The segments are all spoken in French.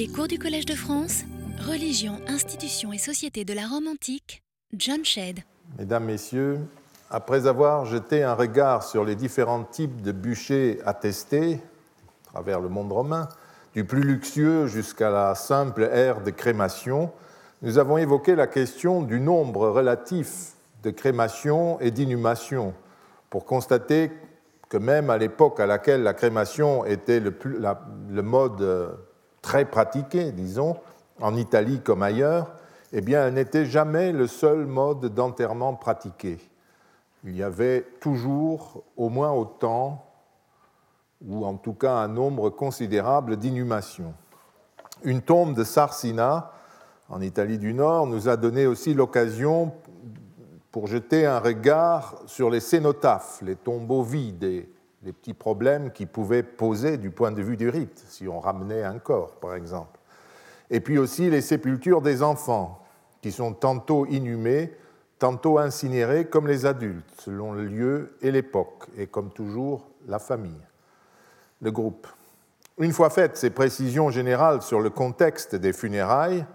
Les cours du Collège de France, Religion, institutions et société de la Rome antique, John Shedd. Mesdames, Messieurs, après avoir jeté un regard sur les différents types de bûchers attestés à travers le monde romain, du plus luxueux jusqu'à la simple ère de crémation, nous avons évoqué la question du nombre relatif de crémation et d'inhumation pour constater que même à l'époque à laquelle la crémation était le, le mode euh, très pratiqué, disons, en Italie comme ailleurs, eh bien, elle n'était jamais le seul mode d'enterrement pratiqué. Il y avait toujours au moins autant, ou en tout cas un nombre considérable d'inhumations. Une tombe de Sarsina, en Italie du Nord, nous a donné aussi l'occasion pour jeter un regard sur les cénotaphes, les tombeaux vides et les petits problèmes qui pouvaient poser du point de vue du rite, si on ramenait un corps, par exemple. Et puis aussi les sépultures des enfants, qui sont tantôt inhumés, tantôt incinérés comme les adultes, selon le lieu et l'époque, et comme toujours la famille, le groupe. Une fois faites ces précisions générales sur le contexte des funérailles,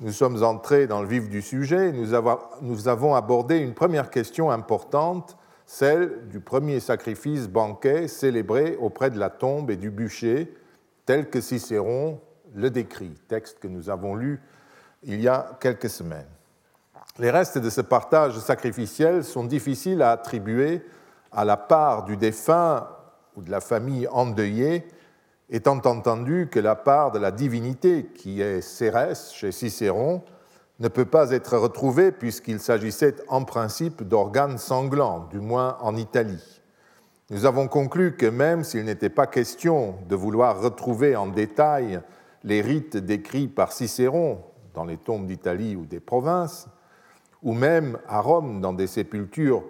nous sommes entrés dans le vif du sujet. Nous avons abordé une première question importante, celle du premier sacrifice banquet célébré auprès de la tombe et du bûcher, tel que Cicéron le décrit, texte que nous avons lu il y a quelques semaines. Les restes de ce partage sacrificiel sont difficiles à attribuer à la part du défunt ou de la famille endeuillée étant entendu que la part de la divinité qui est Cérès chez Cicéron ne peut pas être retrouvée puisqu'il s'agissait en principe d'organes sanglants, du moins en Italie. Nous avons conclu que même s'il n'était pas question de vouloir retrouver en détail les rites décrits par Cicéron dans les tombes d'Italie ou des provinces, ou même à Rome dans des sépultures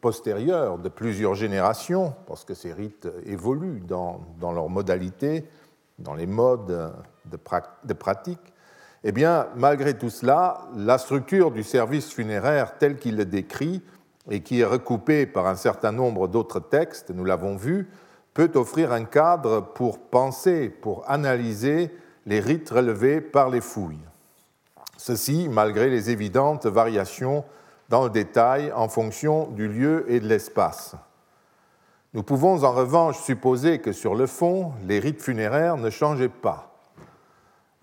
postérieures de plusieurs générations, parce que ces rites évoluent dans, leur modalité, dans les modes de, de pratique, eh bien, malgré tout cela, la structure du service funéraire tel qu'il le décrit et qui est recoupée par un certain nombre d'autres textes, nous l'avons vu, peut offrir un cadre pour penser, pour analyser les rites relevés par les fouilles. Ceci malgré les évidentes variations dans le détail en fonction du lieu et de l'espace. Nous pouvons en revanche supposer que sur le fond, les rites funéraires ne changeaient pas.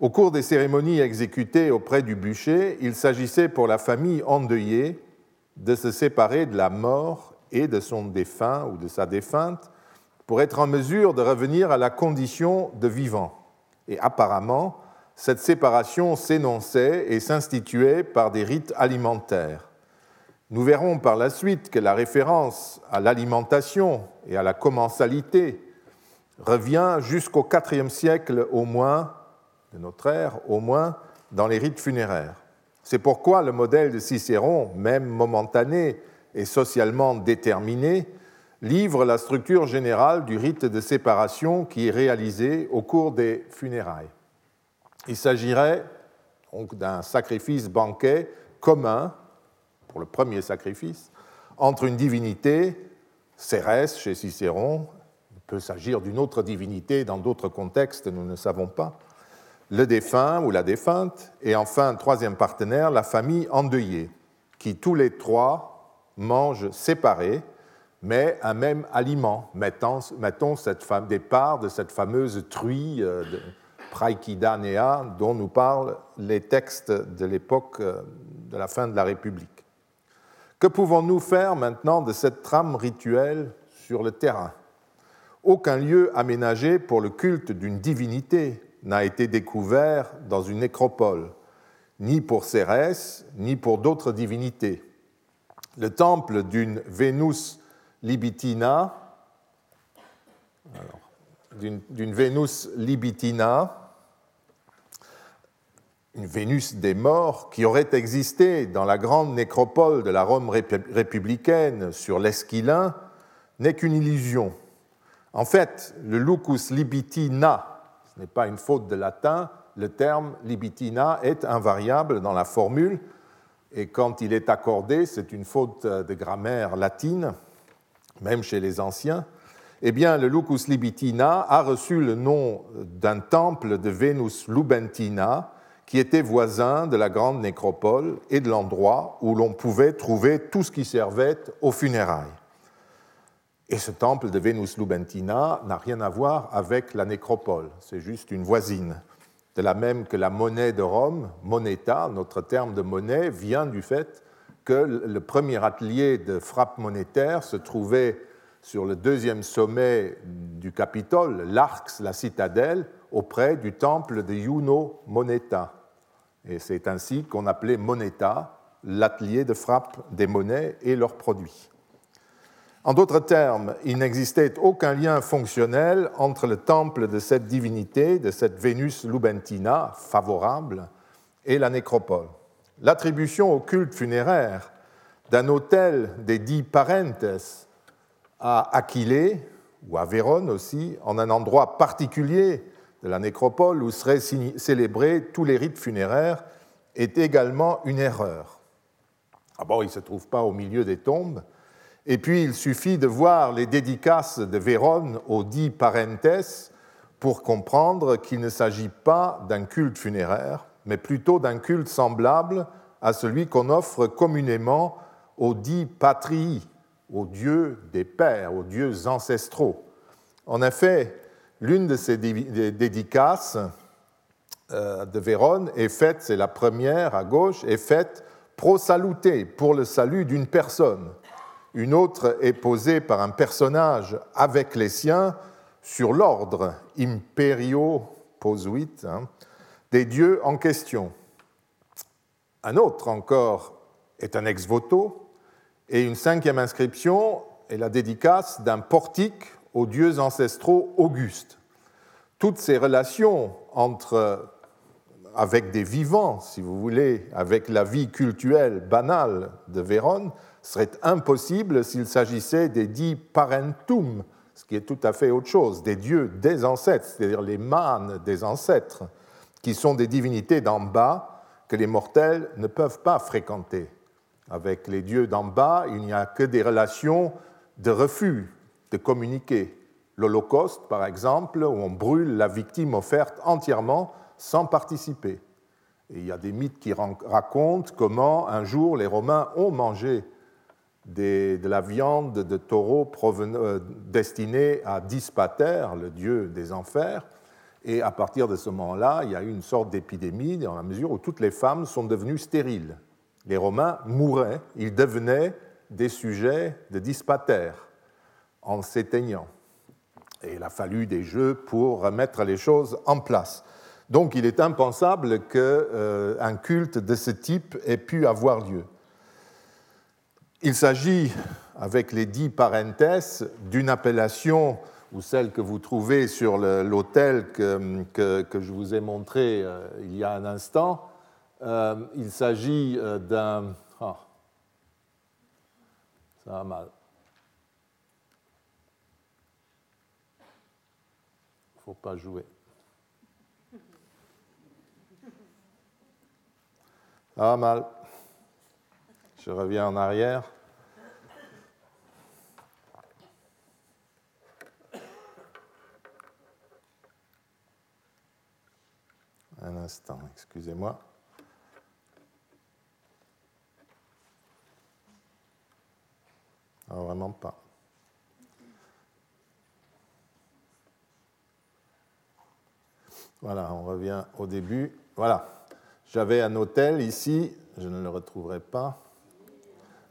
Au cours des cérémonies exécutées auprès du bûcher, il s'agissait pour la famille endeuillée de se séparer de la mort et de son défunt ou de sa défunte pour être en mesure de revenir à la condition de vivant. Et apparemment, cette séparation s'énonçait et s'instituait par des rites alimentaires. Nous verrons par la suite que la référence à l'alimentation et à la commensalité revient jusqu'au IVe siècle au moins, de notre ère, au moins dans les rites funéraires. C'est pourquoi le modèle de Cicéron, même momentané et socialement déterminé, livre la structure générale du rite de séparation qui est réalisé au cours des funérailles. Il s'agirait donc d'un sacrifice banquet commun, pour le premier sacrifice, entre une divinité, Cérès chez Cicéron, il peut s'agir d'une autre divinité dans d'autres contextes, nous ne savons pas, le défunt ou la défunte, et enfin, troisième partenaire, la famille endeuillée, qui tous les trois mangent séparés, mais un même aliment, mettons, cette des parts de cette fameuse truie euh, Praikida dont nous parlent les textes de l'époque euh, de la fin de la République. Que pouvons-nous faire maintenant de cette trame rituelle sur le terrain? Aucun lieu aménagé pour le culte d'une divinité n'a été découvert dans une nécropole, ni pour Cérès, ni pour d'autres divinités. Le temple d'une Vénus libitina, d'une Vénus libitina, une Vénus des morts qui aurait existé dans la grande nécropole de la Rome républicaine sur l'Esquilin n'est qu'une illusion. En fait, le lucus libitina, ce n'est pas une faute de latin, le terme libitina est invariable dans la formule, et quand il est accordé, c'est une faute de grammaire latine, même chez les anciens, eh bien, le Lucus Libitina a reçu le nom d'un temple de Vénus Lubentina, qui était voisin de la grande nécropole et de l'endroit où l'on pouvait trouver tout ce qui servait aux funérailles. Et ce temple de Vénus Lubentina n'a rien à voir avec la nécropole, c'est juste une voisine. De la même que la monnaie de Rome, moneta, notre terme de monnaie, vient du fait que le premier atelier de frappe monétaire se trouvait sur le deuxième sommet du Capitole, l'Arx, la citadelle, auprès du temple de Juno Moneta. Et c'est ainsi qu'on appelait Moneta l'atelier de frappe des monnaies et leurs produits. En d'autres termes, il n'existait aucun lien fonctionnel entre le temple de cette divinité, de cette Vénus Lubentina, favorable, et la nécropole. L'attribution au culte funéraire d'un autel des dix parentes à Aquilée, ou à Vérone aussi, en un endroit particulier de la nécropole où seraient célébrés tous les rites funéraires, est également une erreur. D'abord, il ne se trouve pas au milieu des tombes, et puis il suffit de voir les dédicaces de Vérone aux dix parentes pour comprendre qu'il ne s'agit pas d'un culte funéraire, mais plutôt d'un culte semblable à celui qu'on offre communément aux dix patries, aux dieux des pères, aux dieux ancestraux. En effet, l'une de ces dédicaces euh, de Vérone est faite, c'est la première à gauche, est faite pro saluté, pour le salut d'une personne. Une autre est posée par un personnage avec les siens sur l'ordre imperio posuit hein, des dieux en question. Un autre encore est un ex voto, et une cinquième inscription est la dédicace d'un portique aux dieux ancestraux augustes. Toutes ces relations entre, avec des vivants, si vous voulez, avec la vie cultuelle banale de Vérone, seraient impossibles s'il s'agissait des dix parentum, ce qui est tout à fait autre chose, des dieux des ancêtres, c'est-à-dire les mânes des ancêtres, qui sont des divinités d'en bas que les mortels ne peuvent pas fréquenter. Avec les dieux d'en bas, il n'y a que des relations de refus de communiquer. L'Holocauste, par exemple, où on brûle la victime offerte entièrement sans participer. Il y a des mythes qui racontent comment un jour les Romains ont mangé de la viande de taureau euh, destinée à Dispater, le dieu des enfers. Et à partir de ce moment-là, il y a eu une sorte d'épidémie dans la mesure où toutes les femmes sont devenues stériles les Romains mouraient, ils devenaient des sujets de dispater en s'éteignant. Et il a fallu des jeux pour remettre les choses en place. Donc il est impensable qu'un euh, culte de ce type ait pu avoir lieu. Il s'agit, avec les dix parentes, d'une appellation, ou celle que vous trouvez sur l'autel que, je vous ai montré euh, il y a un instant, euh, il s'agit euh, d'un... Ah, ça va mal. Faut pas jouer. Ça va mal. Je reviens en arrière. Un instant, excusez-moi. Vraiment pas. Voilà, on revient au début. Voilà, j'avais un hôtel ici, je ne le retrouverai pas.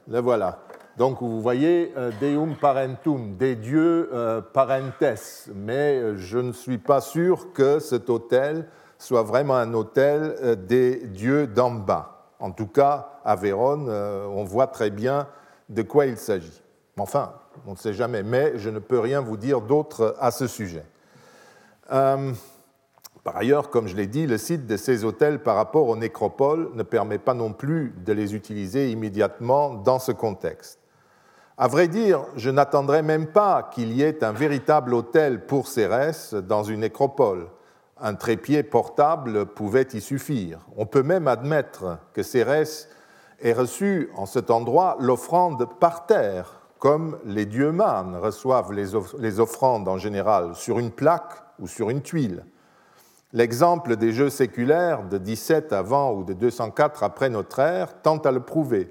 Le voilà. Donc vous voyez, euh, Deum Parentum, des dieux euh, parentes, mais euh, je ne suis pas sûr que cet hôtel soit vraiment un hôtel des dieux d'en bas. En tout cas, à Vérone, on voit très bien de quoi il s'agit. Enfin, on ne sait jamais, mais je ne peux rien vous dire d'autre à ce sujet. Par ailleurs, comme je l'ai dit, le site de ces hôtels par rapport aux nécropoles ne permet pas non plus de les utiliser immédiatement dans ce contexte. À vrai dire, je n'attendrai même pas qu'il y ait un véritable hôtel pour Cérès dans une nécropole. Un trépied portable pouvait y suffire. On peut même admettre que Cérès ait reçu en cet endroit l'offrande par terre comme les dieux mânes reçoivent les offrandes en général sur une plaque ou sur une tuile. L'exemple des jeux séculaires de 17 avant ou de 204 après notre ère tente à le prouver.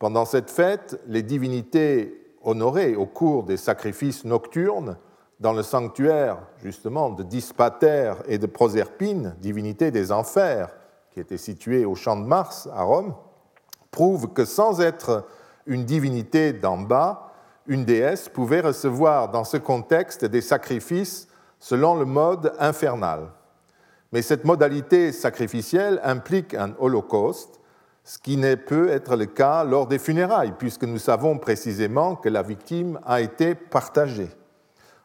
Pendant cette fête, les divinités honorées au cours des sacrifices nocturnes dans le sanctuaire justement de Dispater et de Proserpine, divinité des enfers, qui était situé au champ de Mars à Rome, prouvent que sans être une divinité d'en bas, une déesse pouvait recevoir dans ce contexte des sacrifices selon le mode infernal. Mais cette modalité sacrificielle implique un holocauste, ce qui ne peut être le cas lors des funérailles, puisque nous savons précisément que la victime a été partagée.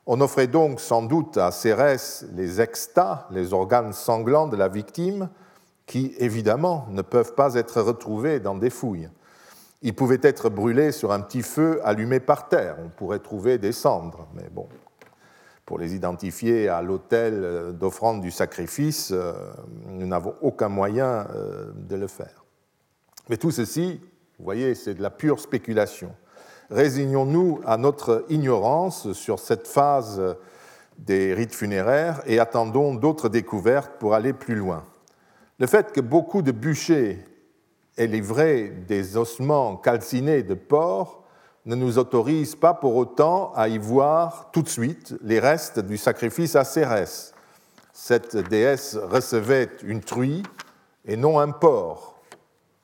On offrait donc sans doute à Cérès les extas, les organes sanglants de la victime, qui évidemment ne peuvent pas être retrouvés dans des fouilles. Ils pouvaient être brûlés sur un petit feu allumé par terre. On pourrait trouver des cendres, mais bon, pour les identifier à l'autel d'offrande du sacrifice, euh, nous n'avons aucun moyen euh, de le faire. Mais tout ceci, vous voyez, c'est de la pure spéculation. Résignons-nous à notre ignorance sur cette phase des rites funéraires et attendons d'autres découvertes pour aller plus loin. Le fait que beaucoup de bûchers aient livré des ossements calcinés de porc ne nous autorise pas pour autant à y voir tout de suite les restes du sacrifice à Cérès. Cette déesse recevait une truie et non un porc.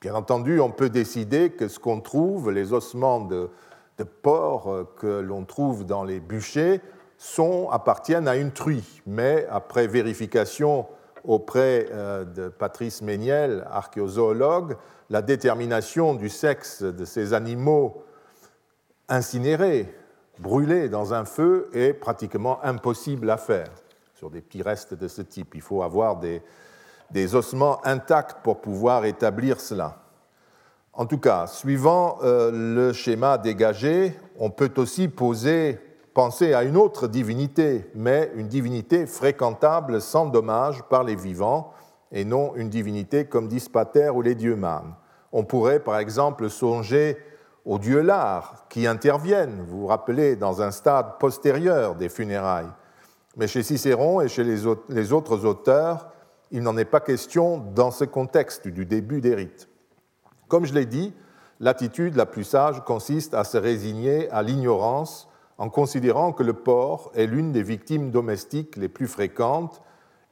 Bien entendu, on peut décider que ce qu'on trouve, les ossements de, porc que l'on trouve dans les bûchers, sont, appartiennent à une truie. Mais après vérification auprès euh, de Patrice Méniel, archéozoologue, la détermination du sexe de ces animaux incinérés, brûlés dans un feu est pratiquement impossible à faire sur des petits restes de ce type. Il faut avoir des, ossements intacts pour pouvoir établir cela. En tout cas, suivant euh, le schéma dégagé, on peut aussi penser à une autre divinité, mais une divinité fréquentable sans dommage par les vivants, et non une divinité comme Dispater ou les dieux mânes. On pourrait par exemple songer aux dieux lards qui interviennent, vous vous rappelez, dans un stade postérieur des funérailles. Mais chez Cicéron et chez les autres auteurs, il n'en est pas question dans ce contexte du début des rites. Comme je l'ai dit, l'attitude la plus sage consiste à se résigner à l'ignorance en considérant que le porc est l'une des victimes domestiques les plus fréquentes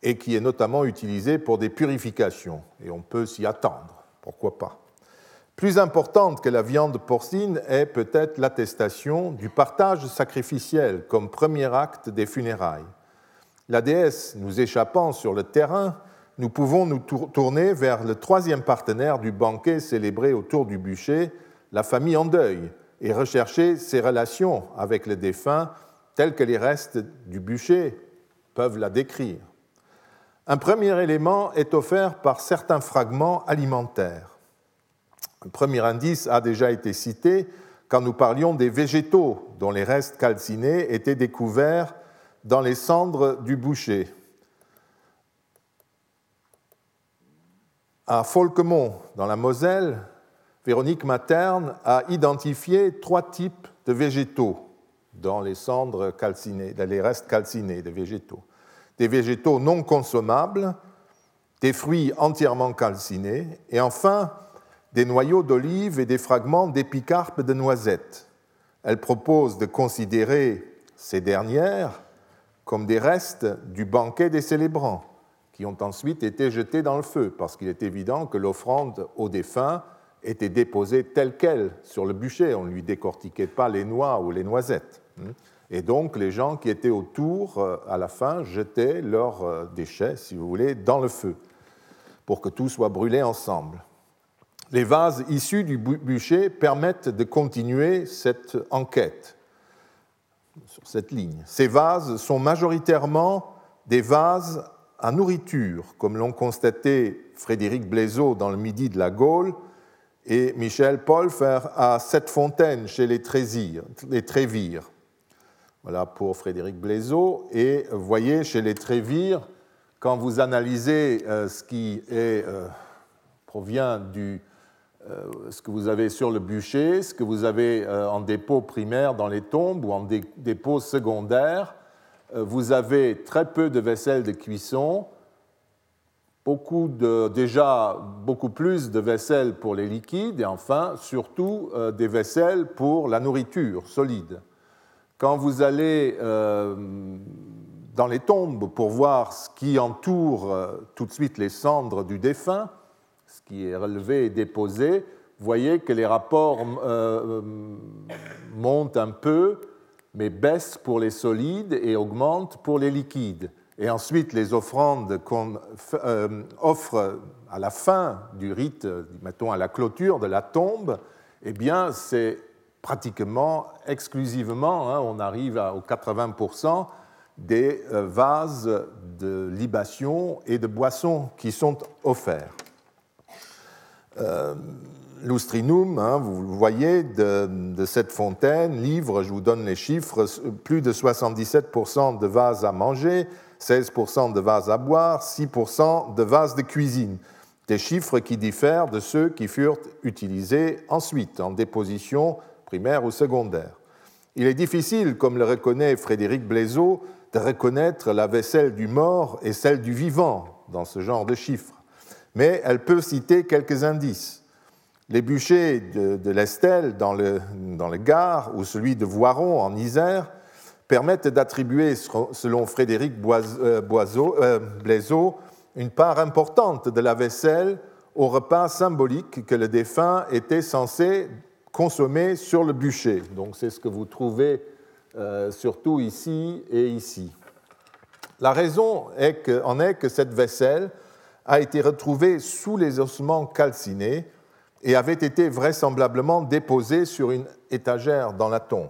et qui est notamment utilisée pour des purifications. Et on peut s'y attendre, pourquoi pas? Plus importante que la viande porcine est peut-être l'attestation du partage sacrificiel comme premier acte des funérailles. La déesse nous échappant sur le terrain, nous pouvons nous tourner vers le troisième partenaire du banquet célébré autour du bûcher, la famille en deuil, et rechercher ses relations avec le défunt telles que les restes du bûcher peuvent la décrire. Un premier élément est offert par certains fragments alimentaires. Un premier indice a déjà été cité quand nous parlions des végétaux dont les restes calcinés étaient découverts dans les cendres du boucher. À Folquemont, dans la Moselle, Véronique Materne a identifié trois types de végétaux dans les cendres calcinées, dans les restes calcinés des végétaux. Des végétaux non consommables, des fruits entièrement calcinés, et enfin des noyaux d'olive et des fragments d'épicarpe de noisettes. Elle propose de considérer ces dernières comme des restes du banquet des célébrants, qui ont ensuite été jetés dans le feu, parce qu'il est évident que l'offrande aux défunts était déposée telle qu'elle sur le bûcher. On ne lui décortiquait pas les noix ou les noisettes. Et donc, les gens qui étaient autour, euh, à la fin, jetaient leurs euh, déchets, si vous voulez, dans le feu, pour que tout soit brûlé ensemble. Les vases issus du bûcher permettent de continuer cette enquête sur cette ligne. Ces vases sont majoritairement des vases à nourriture, comme l'ont constaté Frédéric Blaiseau dans le Midi de la Gaule et Michel Polfer à Cette-Fontaine chez les, Trévires. Voilà pour Frédéric Blaiseau. Et voyez, chez les Trévires, quand vous analysez euh, ce qui euh, provient du ce que vous avez sur le bûcher, ce que vous avez en dépôt primaire dans les tombes ou en dépôt secondaire. Vous avez très peu de vaisselle de cuisson, beaucoup déjà beaucoup plus de vaisselle pour les liquides et enfin surtout euh, des vaisselles pour la nourriture solide. Quand vous allez euh, dans les tombes pour voir ce qui entoure euh, tout de suite les cendres du défunt, qui est relevé et déposé, vous voyez que les rapports montent un peu, mais baissent pour les solides et augmentent pour les liquides et ensuite les offrandes qu'on euh, offre à la fin du rite, mettons à la clôture de la tombe, eh bien c'est pratiquement exclusivement, hein, on arrive aux 80% des euh, vases de libation et de boissons qui sont offerts. Euh, L'Ustrinum, hein, vous voyez, de, de, cette fontaine livre, je vous donne les chiffres, plus de 77% de vases à manger, 16% de vases à boire, 6% de vases de cuisine, des chiffres qui diffèrent de ceux qui furent utilisés ensuite en déposition primaire ou secondaire. Il est difficile, comme le reconnaît Frédéric Blaiseau, de reconnaître la vaisselle du mort et celle du vivant dans ce genre de chiffres, mais elle peut citer quelques indices. Les bûchers de, l'Estelle dans le, dans le Gard ou celui de Voiron en Isère permettent d'attribuer, selon Frédéric euh, euh, Blaiseau, une part importante de la vaisselle au repas symbolique que le défunt était censé consommer sur le bûcher. Donc c'est ce que vous trouvez euh, surtout ici et ici. La raison en est que cette vaisselle a été retrouvée sous les ossements calcinés et avait été vraisemblablement déposée sur une étagère dans la tombe.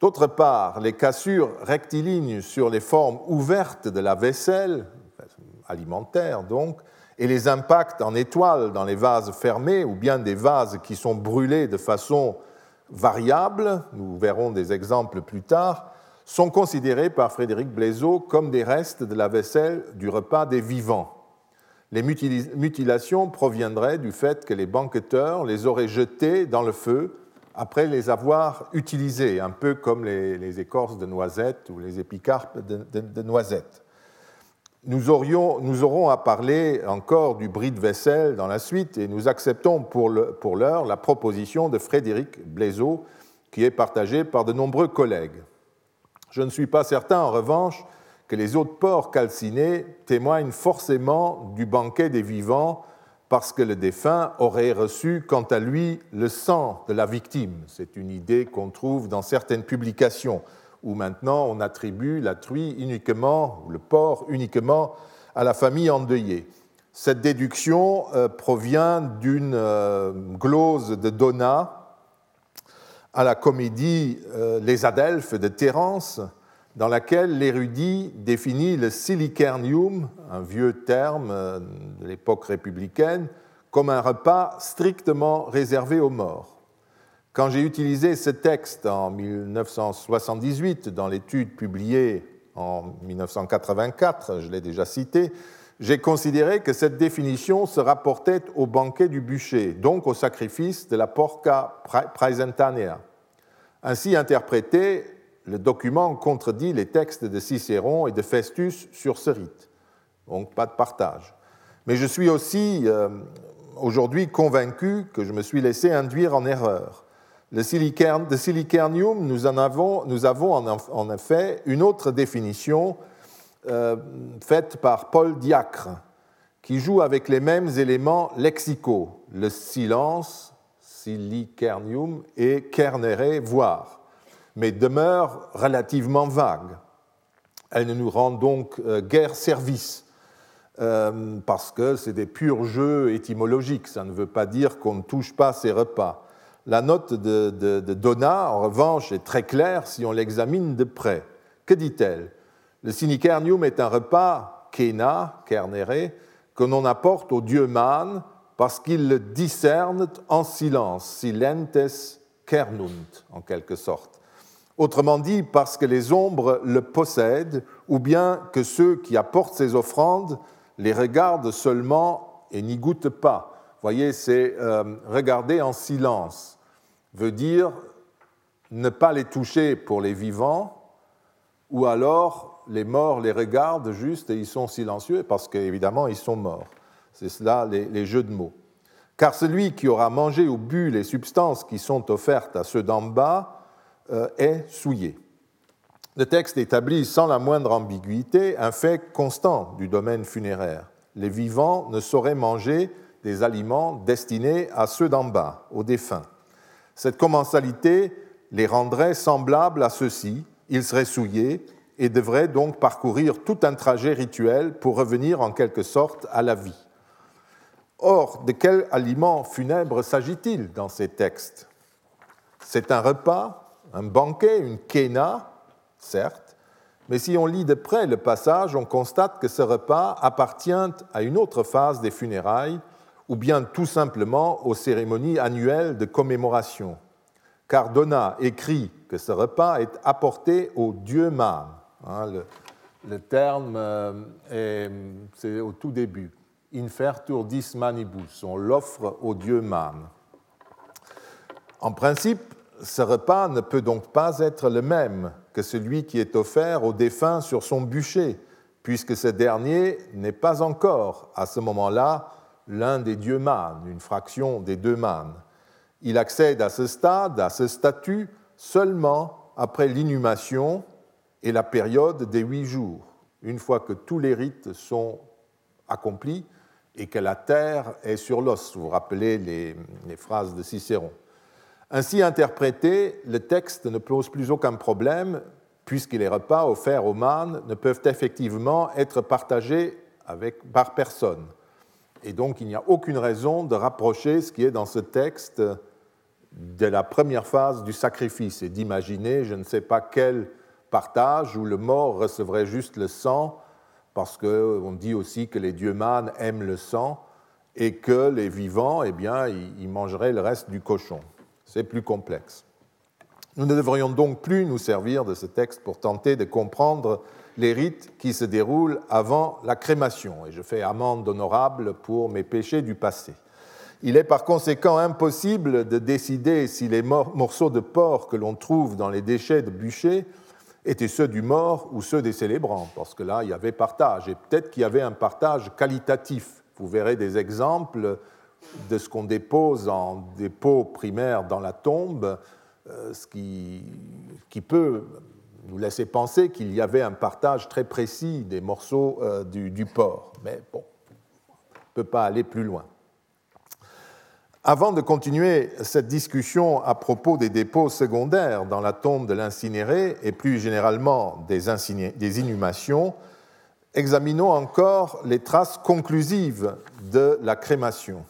D'autre part, les cassures rectilignes sur les formes ouvertes de la vaisselle, alimentaire donc, et les impacts en étoiles dans les vases fermés ou bien des vases qui sont brûlés de façon variable, nous verrons des exemples plus tard, sont considérés par Frédéric Blaiseau comme des restes de la vaisselle du repas des vivants. Les mutilations proviendraient du fait que les banqueteurs les auraient jetés dans le feu après les avoir utilisés, un peu comme les, écorces de noisettes ou les épicarpes de, noisettes. Nous, aurions, nous, aurons à parler encore du bris de vaisselle dans la suite et nous acceptons pour l'heure la proposition de Frédéric Blaiseau qui est partagée par de nombreux collègues. Je ne suis pas certain en revanche que les autres porcs calcinés témoignent forcément du banquet des vivants parce que le défunt aurait reçu quant à lui le sang de la victime. C'est une idée qu'on trouve dans certaines publications, où maintenant on attribue la truie uniquement, ou le porc uniquement, à la famille endeuillée. Cette déduction euh, provient d'une euh, glose de Donat à la comédie euh, Les Adelphes de Terence, dans laquelle l'érudit définit le silicernium, un vieux terme euh, de l'époque républicaine, comme un repas strictement réservé aux morts. Quand j'ai utilisé ce texte en 1978 dans l'étude publiée en 1984, je l'ai déjà cité, j'ai considéré que cette définition se rapportait au banquet du bûcher, donc au sacrifice de la porca praesentanea. Ainsi interprété, le document contredit les textes de Cicéron et de Festus sur ce rite. Donc pas de partage. Mais je suis aussi euh, aujourd'hui convaincu que je me suis laissé induire en erreur. Le de silicernium, nous, en avons, nous avons en, effet une autre définition euh, faite par Paul Diacre, qui joue avec les mêmes éléments lexicaux, le silence, silicernium, et kernere, voir mais demeure relativement vague. Elle ne nous rend donc euh, guère service, euh, parce que c'est des purs jeux étymologiques, ça ne veut pas dire qu'on ne touche pas ces repas. La note de, de, Donna, en revanche, est très claire si on l'examine de près. Que dit-elle? Le sinicernium est un repas, kena, kernere, que l'on apporte au dieu Man parce qu'il le discerne en silence, silentes kernunt, en quelque sorte. Autrement dit, parce que les ombres le possèdent, ou bien que ceux qui apportent ces offrandes les regardent seulement et n'y goûtent pas, voyez, c'est euh, regarder en silence, veut dire ne pas les toucher pour les vivants, ou alors les morts les regardent juste et ils sont silencieux parce qu'évidemment ils sont morts. C'est cela les, jeux de mots. Car celui qui aura mangé ou bu les substances qui sont offertes à ceux d'en bas est souillé. Le texte établit sans la moindre ambiguïté un fait constant du domaine funéraire. Les vivants ne sauraient manger des aliments destinés à ceux d'en bas, aux défunts. Cette commensalité les rendrait semblables à ceux-ci, ils seraient souillés et devraient donc parcourir tout un trajet rituel pour revenir en quelque sorte à la vie. Or, de quel aliment funèbre s'agit-il dans ces textes? C'est un repas, un banquet, une kéna, certes, mais si on lit de près le passage, on constate que ce repas appartient à une autre phase des funérailles, ou bien tout simplement aux cérémonies annuelles de commémoration. Car Donat écrit que ce repas est apporté au dieu mâne. Hein, le, terme euh, c'est au tout début. Infertur dis manibus, on l'offre au dieu mâne. En principe, ce repas ne peut donc pas être le même que celui qui est offert au défunt sur son bûcher, puisque ce dernier n'est pas encore, à ce moment-là, l'un des dieux mânes, une fraction des deux mânes. Il accède à ce stade, à ce statut, seulement après l'inhumation et la période des huit jours, une fois que tous les rites sont accomplis et que la terre est sur l'os. Vous vous rappelez les, phrases de Cicéron. Ainsi interprété, le texte ne pose plus aucun problème, puisque les repas offerts aux mânes ne peuvent effectivement être partagés avec, par personne. Et donc il n'y a aucune raison de rapprocher ce qui est dans ce texte de la première phase du sacrifice et d'imaginer je ne sais pas quel partage où le mort recevrait juste le sang, parce qu'on dit aussi que les dieux mânes aiment le sang, et que les vivants, eh bien, ils mangeraient le reste du cochon. C'est plus complexe. Nous ne devrions donc plus nous servir de ce texte pour tenter de comprendre les rites qui se déroulent avant la crémation, et je fais amende honorable pour mes péchés du passé. Il est par conséquent impossible de décider si les morceaux de porc que l'on trouve dans les déchets de bûcher étaient ceux du mort ou ceux des célébrants, parce que là, il y avait partage, et peut-être qu'il y avait un partage qualitatif. Vous verrez des exemples de ce qu'on dépose en dépôt primaire dans la tombe, euh, ce qui, peut nous laisser penser qu'il y avait un partage très précis des morceaux euh, du, porc. Mais bon, on ne peut pas aller plus loin. Avant de continuer cette discussion à propos des dépôts secondaires dans la tombe de l'incinéré et plus généralement des, inhumations, examinons encore les traces conclusives de la crémation.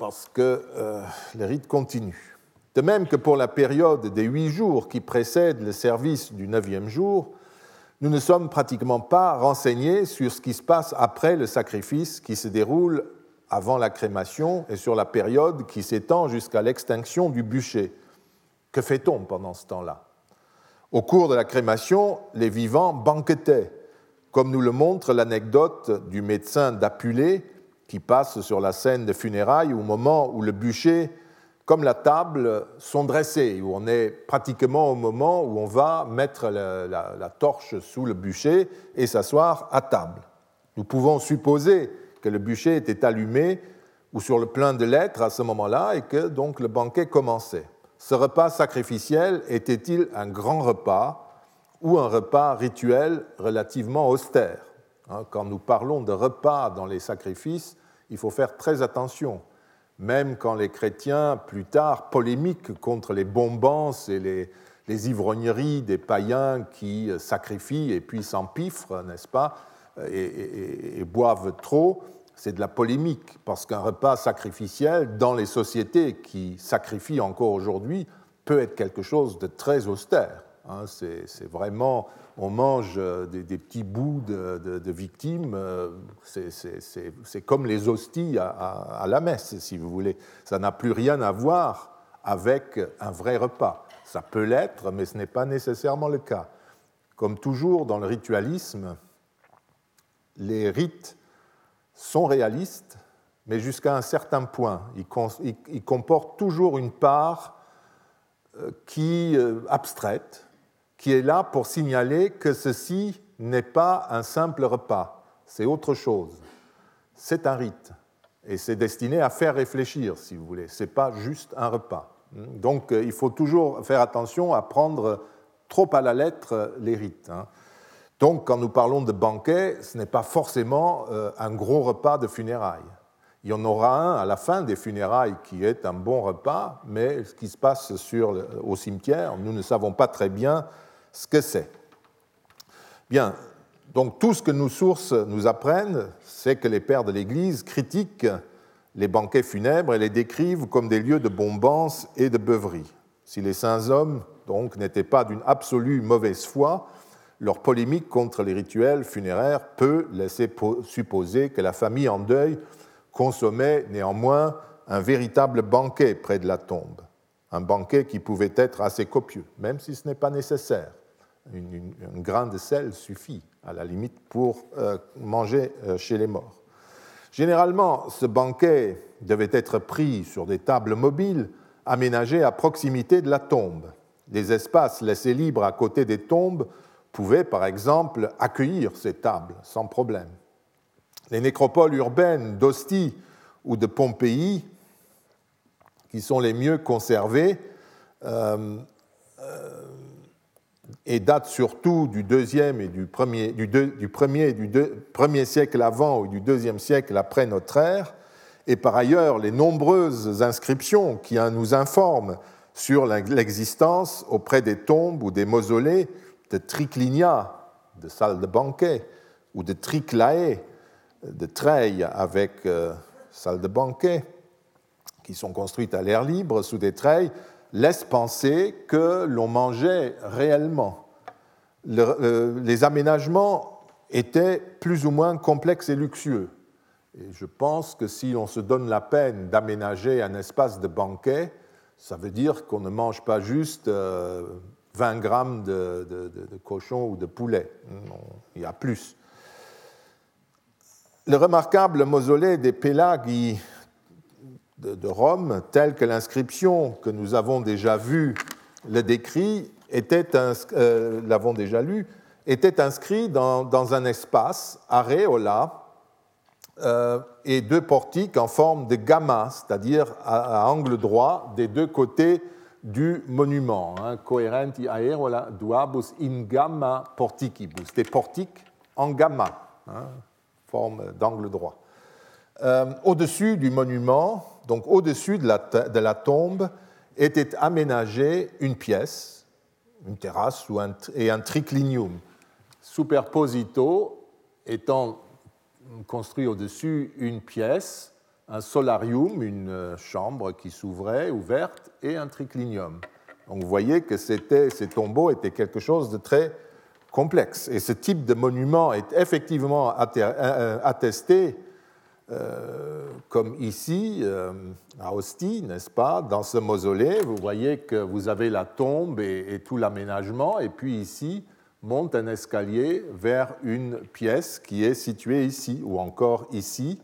Parce que euh, les rites continuent. De même que pour la période des huit jours qui précèdent le service du neuvième jour, nous ne sommes pratiquement pas renseignés sur ce qui se passe après le sacrifice qui se déroule avant la crémation et sur la période qui s'étend jusqu'à l'extinction du bûcher. Que fait-on pendant ce temps-là? Au cours de la crémation, les vivants banquetaient, comme nous le montre l'anecdote du médecin d'Apulée qui passe sur la scène de funérailles au moment où le bûcher comme la table, sont dressées, où on est pratiquement au moment où on va mettre la, torche sous le bûcher et s'asseoir à table. Nous pouvons supposer que le bûcher était allumé ou sur le plein de lettres à ce moment-là et que donc le banquet commençait. Ce repas sacrificiel était-il un grand repas ou un repas rituel relativement austère? Hein, Quand nous parlons de repas dans les sacrifices, il faut faire très attention même quand les chrétiens, plus tard, polémiquent contre les bombances et les, ivrogneries des païens qui sacrifient et puis s'empiffrent, n'est-ce pas, et, boivent trop, c'est de la polémique, parce qu'un repas sacrificiel, dans les sociétés qui sacrifient encore aujourd'hui, peut être quelque chose de très austère. Hein. c'est vraiment on mange euh, des, petits bouts de, victimes, euh, c'est comme les hosties à, la messe, si vous voulez. Ça n'a plus rien à voir avec un vrai repas. Ça peut l'être, mais ce n'est pas nécessairement le cas. Comme toujours dans le ritualisme, les rites sont réalistes, mais jusqu'à un certain point. Ils, comportent toujours une part euh, qui abstraite, qui est là pour signaler que ceci n'est pas un simple repas, c'est autre chose. C'est un rite. Et c'est destiné à faire réfléchir, si vous voulez. Ce n'est pas juste un repas. Donc euh, il faut toujours faire attention à prendre trop à la lettre les rites. Hein. Donc quand nous parlons de banquet, ce n'est pas forcément euh, un gros repas de funérailles. Il y en aura un à la fin des funérailles qui est un bon repas, mais ce qui se passe au cimetière, nous ne savons pas très bien ce que c'est. Bien, donc tout ce que nos sources nous apprennent, c'est que les pères de l'Église critiquent les banquets funèbres et les décrivent comme des lieux de bombance et de beuverie. Si les saints hommes, donc, n'étaient pas d'une absolue mauvaise foi, leur polémique contre les rituels funéraires peut laisser supposer que la famille en deuil consommait néanmoins un véritable banquet près de la tombe, un banquet qui pouvait être assez copieux, même si ce n'est pas nécessaire. Une, une, de sel suffit, à la limite, pour euh, manger euh, chez les morts. Généralement, ce banquet devait être pris sur des tables mobiles aménagées à proximité de la tombe. Les espaces laissés libres à côté des tombes pouvaient, par exemple, accueillir ces tables sans problème. Les nécropoles urbaines d'Ostie ou de Pompéi, qui sont les mieux conservées, euh, et date surtout du deuxième et du premier, du, du premier, du premier siècle avant ou du deuxième siècle après notre ère, et par ailleurs les nombreuses inscriptions qui nous informent sur l'existence auprès des tombes ou des mausolées de triclinia, de salles de banquet, ou de triclae, de treilles avec euh, salles de banquet, qui sont construites à l'air libre sous des treilles, laisse penser que l'on mangeait réellement. les aménagements étaient plus ou moins complexes et luxueux. Et je pense que si on se donne la peine d'aménager un espace de banquet, ça veut dire qu'on ne mange pas juste 20 euh, grammes de, cochon ou de poulet. il y a plus. Le remarquable mausolée des Pélaghi de, Rome, telle que l'inscription que nous avons déjà vue le décrit, était euh, l'avons déjà lu, était inscrit dans, un espace, areola, euh, et deux portiques en forme de gamma, c'est-à-dire à, angle droit des deux côtés du monument. Hein, coherenti aerola duabus in gamma porticibus, des portiques en gamma, hein, forme d'angle droit. Euh, au-dessus du monument, donc au-dessus de, la, tombe, était aménagée une pièce, une terrasse et un triclinium, superposito étant construit au-dessus une pièce, un solarium, une euh, chambre qui s'ouvrait, ouverte, et un triclinium. Donc vous voyez que ces tombeaux étaient quelque chose de très complexe. Et ce type de monument est effectivement euh, attesté euh, comme ici, euh, à Ostie, n'est-ce pas, dans ce mausolée, vous voyez que vous avez la tombe et, tout l'aménagement, et puis ici monte un escalier vers une pièce qui est située ici, ou encore ici.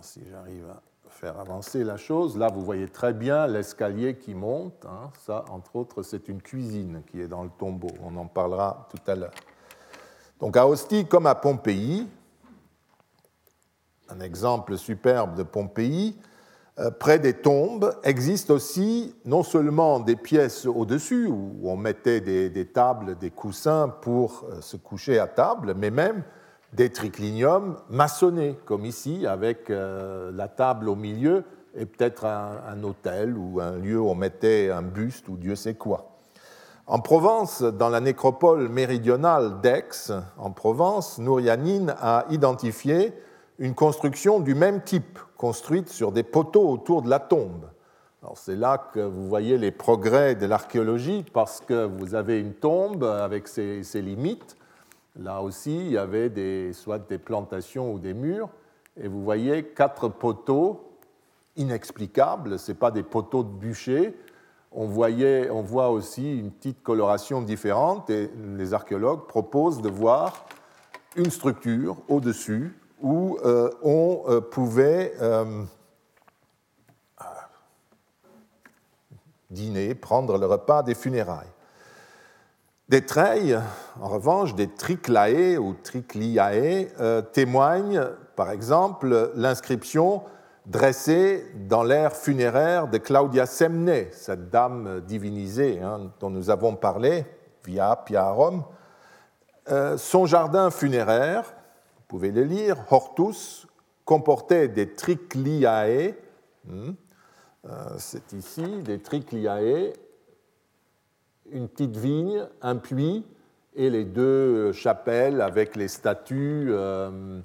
si j'arrive à faire avancer la chose, là vous voyez très bien l'escalier qui monte. Hein. ça, entre autres, c'est une cuisine qui est dans le tombeau. On en parlera tout à l'heure. Donc à Ostie, comme à Pompéi, un exemple superbe de Pompéi, euh, près des tombes existent aussi non seulement des pièces au-dessus où on mettait des, tables, des coussins pour euh, se coucher à table, mais même des tricliniums maçonnés, comme ici, avec euh, la table au milieu et peut-être un, un, hôtel ou un lieu où on mettait un buste ou Dieu sait quoi. En Provence, dans la nécropole méridionale d'Aix, en Provence, Nourianine a identifié une construction du même type, construite sur des poteaux autour de la tombe. C'est là que vous voyez les progrès de l'archéologie, parce que vous avez une tombe avec ses, limites. Là aussi, il y avait soit des plantations ou des murs, et vous voyez quatre poteaux inexplicables, ce pas des poteaux de bûcher. On, voyait, on voit aussi une petite coloration différente, et les archéologues proposent de voir une structure au-dessus où on pouvait dîner, prendre le repas des funérailles. Des treilles, en revanche, des triclae ou tricliae, euh, témoignent, par exemple, l'inscription dressée dans l'ère funéraire de Claudia Semne, cette dame divinisée hein, dont nous avons parlé, via Piarum. Euh, son jardin funéraire, pouvez le lire, Hortus, comportait des tricliae, hmm, euh, c'est ici, des tricliae, une petite vigne, un puits et les deux chapelles avec les statues euh,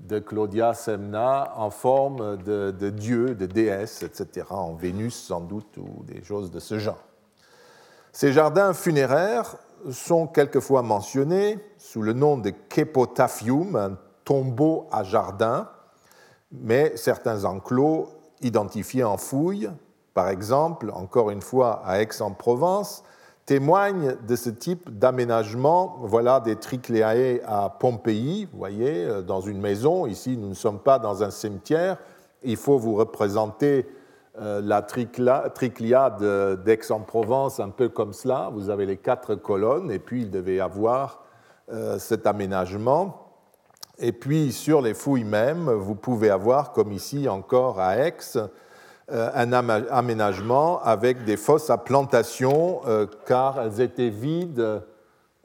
de Claudia Semna en forme de, dieu, de déesse, etc., en Vénus sans doute ou des choses de ce genre. Ces jardins funéraires sont quelquefois mentionnés sous le nom de Kepotaphium, un tombeau à jardin, mais certains enclos identifiés en fouille, par exemple, encore une fois à Aix-en-Provence, témoignent de ce type d'aménagement. Voilà des tricléae à Pompéi, vous voyez, euh, dans une maison. Ici, nous ne sommes pas dans un cimetière. Il faut vous représenter euh, la triclia d'Aix-en-Provence un peu comme cela. Vous avez les quatre colonnes et puis il devait y avoir euh, cet aménagement. Et puis sur les fouilles même, vous pouvez avoir, comme ici encore à Aix, euh, un aménagement avec des fosses à plantation, euh, car elles étaient vides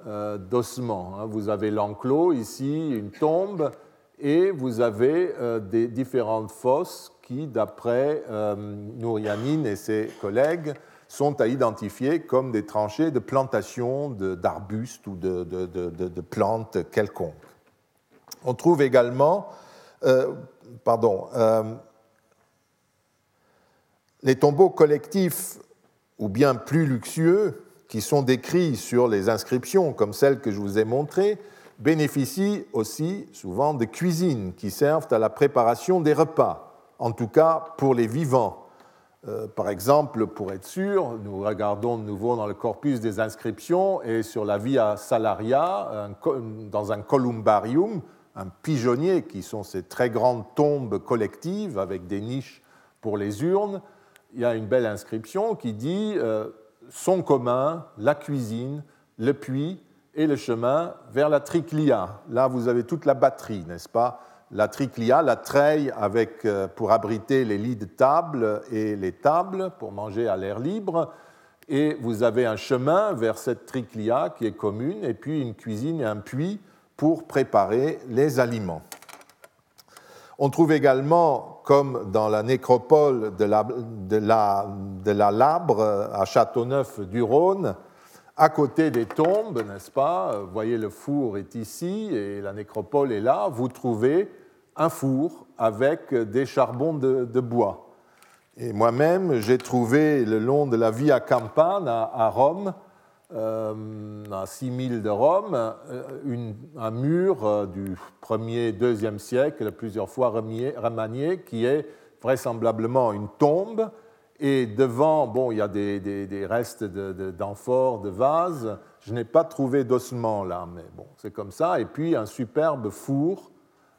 euh, d'ossements. Hein. Vous avez l'enclos ici, une tombe, et vous avez des différentes fosses qui, d'après Nourianine et ses collègues, sont à identifier comme des tranchées de plantation d'arbustes ou de, plantes quelconques. On trouve également, pardon, les tombeaux collectifs, ou bien plus luxueux, qui sont décrits sur les inscriptions, comme celles que je vous ai montrées, bénéficient aussi souvent de cuisines qui servent à la préparation des repas, en tout cas pour les vivants. Euh, par exemple, pour être sûr, nous regardons de nouveau dans le corpus des inscriptions et sur la Via Salaria, dans un columbarium, un pigeonnier, qui sont ces très grandes tombes collectives avec des niches pour les urnes, il y a une belle inscription qui dit euh, son commun, la cuisine, le puits et le chemin vers la triclia. Là, vous avez toute la batterie, n'est-ce pas? La triclia, la treille avec, euh, pour abriter les lits de table et les tables pour manger à l'air libre. Et vous avez un chemin vers cette triclia qui est commune, et puis une cuisine et un puits pour préparer les aliments. On trouve également, comme dans la nécropole de la, de la, Labre à Châteauneuf-du-Rhône, à côté des tombes, n'est-ce pas Vous voyez, le four est ici et la nécropole est là. Vous trouvez un four avec des charbons de, bois. Et moi-même, j'ai trouvé le long de la Via Campana à Rome euh, à 6000 de Rome, euh, un mur euh, du 1er, 2e siècle, plusieurs fois remanié, qui est vraisemblablement une tombe. Et devant, bon, il y a des, restes d'amphores, de, de, vases. Je n'ai pas trouvé d'ossements là, mais bon, c'est comme ça. Et puis un superbe four,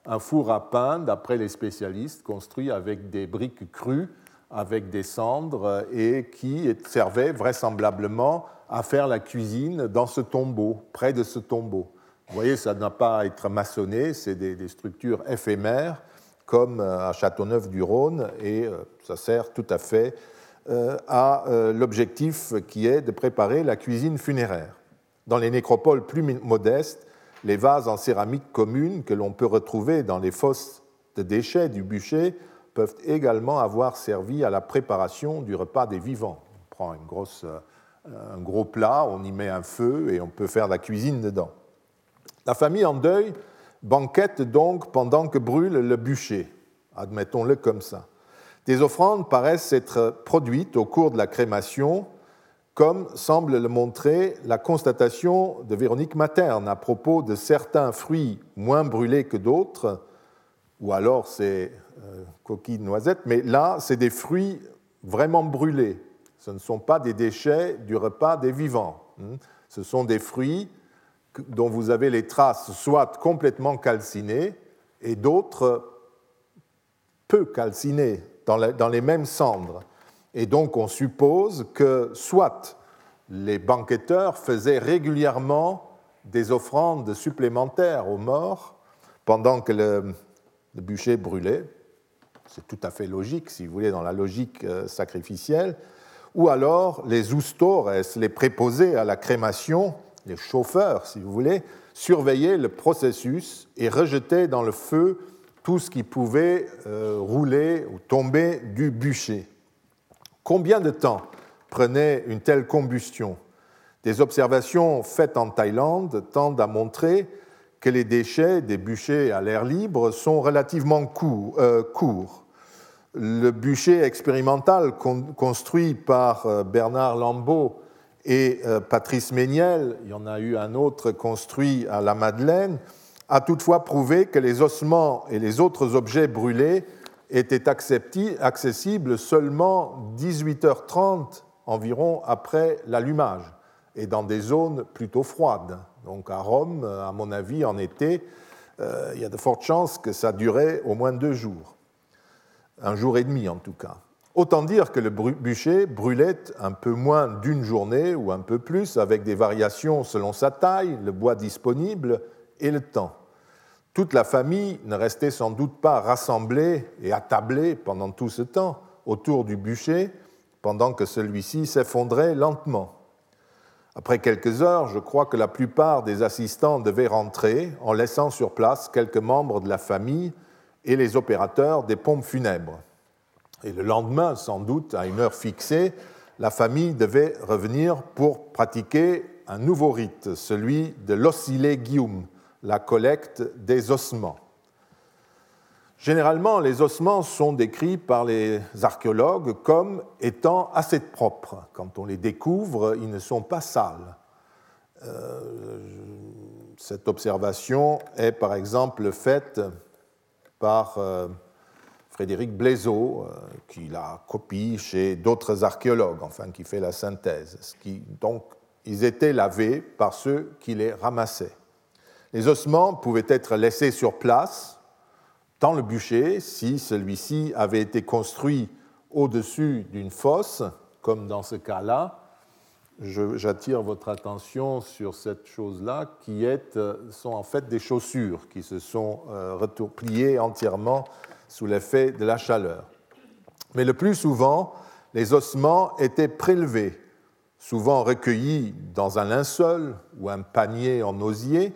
un four à pain, d'après les spécialistes, construit avec des briques crues, avec des cendres, et qui servait vraisemblablement à faire la cuisine dans ce tombeau, près de ce tombeau. Vous voyez, ça n'a pas à être maçonné, c'est des, structures éphémères, comme euh, à Châteauneuf-du-Rhône, et euh, ça sert tout à fait euh, à l'objectif qui est de préparer la cuisine funéraire. Dans les nécropoles plus modestes, les vases en céramique commune que l'on peut retrouver dans les fosses de déchets du bûcher peuvent également avoir servi à la préparation du repas des vivants. On prend une grosse un gros plat, on y met un feu et on peut faire la cuisine dedans. La famille en deuil banquette donc pendant que brûle le bûcher, admettons-le comme ça. Des offrandes paraissent être produites au cours de la crémation, comme semble le montrer la constatation de Véronique Materne à propos de certains fruits moins brûlés que d'autres, ou alors c'est euh, coquilles noisettes, mais là, c'est des fruits vraiment brûlés, ce ne sont pas des déchets du repas des vivants. Hmm. Ce sont des fruits dont vous avez les traces soit complètement calcinées et d'autres peu calcinés, dans les mêmes cendres. Et donc on suppose que soit les banqueteurs faisaient régulièrement des offrandes supplémentaires aux morts pendant que le, bûcher brûlait. C'est tout à fait logique, si vous voulez, dans la logique euh, sacrificielle. Ou alors les oustores, les préposés à la crémation, les chauffeurs, si vous voulez, surveillaient le processus et rejetaient dans le feu tout ce qui pouvait euh, rouler ou tomber du bûcher. Combien de temps prenait une telle combustion? Des observations faites en Thaïlande tendent à montrer que les déchets des bûchers à l'air libre sont relativement euh, courts. Le bûcher expérimental construit par euh, Bernard Lambeau et euh, Patrice Méniel, il y en a eu un autre construit à la Madeleine, a toutefois prouvé que les ossements et les autres objets brûlés était accessible seulement 18h30 environ après l'allumage et dans des zones plutôt froides. Donc à Rome, à mon avis, en été, euh, il y a de fortes chances que ça durait au moins deux jours, un jour et demi en tout cas. Autant dire que le bûcher brûlait un peu moins d'une journée ou un peu plus, avec des variations selon sa taille, le bois disponible et le temps. Toute la famille ne restait sans doute pas rassemblée et attablée pendant tout ce temps autour du bûcher, pendant que celui-ci s'effondrait lentement. Après quelques heures, je crois que la plupart des assistants devaient rentrer en laissant sur place quelques membres de la famille et les opérateurs des pompes funèbres. Et le lendemain, sans doute, à une heure fixée, la famille devait revenir pour pratiquer un nouveau rite, celui de l'oscillé Guillaume, la collecte des ossements. Généralement, les ossements sont décrits par les archéologues comme étant assez propres. Quand on les découvre, ils ne sont pas sales. Euh, cette observation est par exemple faite par euh, Frédéric Blaiseau, euh, qui la copie chez d'autres archéologues, enfin qui fait la synthèse. donc, ils étaient lavés par ceux qui les ramassaient. Les ossements pouvaient être laissés sur place dans le bûcher si celui-ci avait été construit au-dessus d'une fosse, comme dans ce cas-là. J'attire votre attention sur cette chose-là, qui est, sont en fait des chaussures qui se sont euh, pliées entièrement sous l'effet de la chaleur. Mais le plus souvent, les ossements étaient prélevés, souvent recueillis dans un linceul ou un panier en osier,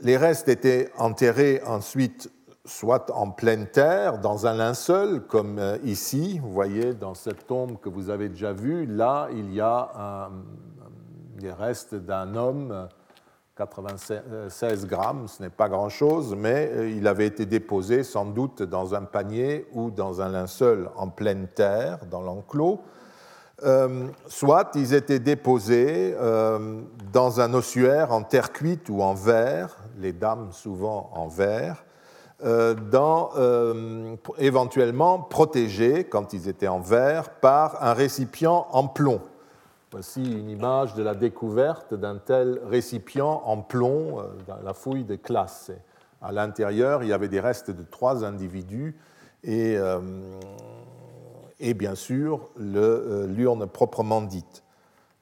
les restes étaient enterrés ensuite soit en pleine terre, dans un linceul, comme euh, ici, vous voyez, dans cette tombe que vous avez déjà vue, là, il y a des restes d'un homme, 96 grammes, ce n'est pas grand-chose, mais euh, il avait été déposé sans doute dans un panier ou dans un linceul en pleine terre, dans l'enclos. Euh, soit ils étaient déposés dans un ossuaire en terre cuite ou en verre, les dames souvent en verre, dans, euh, éventuellement protégés, quand ils étaient en verre, par un récipient en plomb. Voici une image de la découverte d'un tel récipient en plomb euh, dans la fouille de classe. À l'intérieur, il y avait des restes de trois individus et, et bien sûr l'urne proprement dite.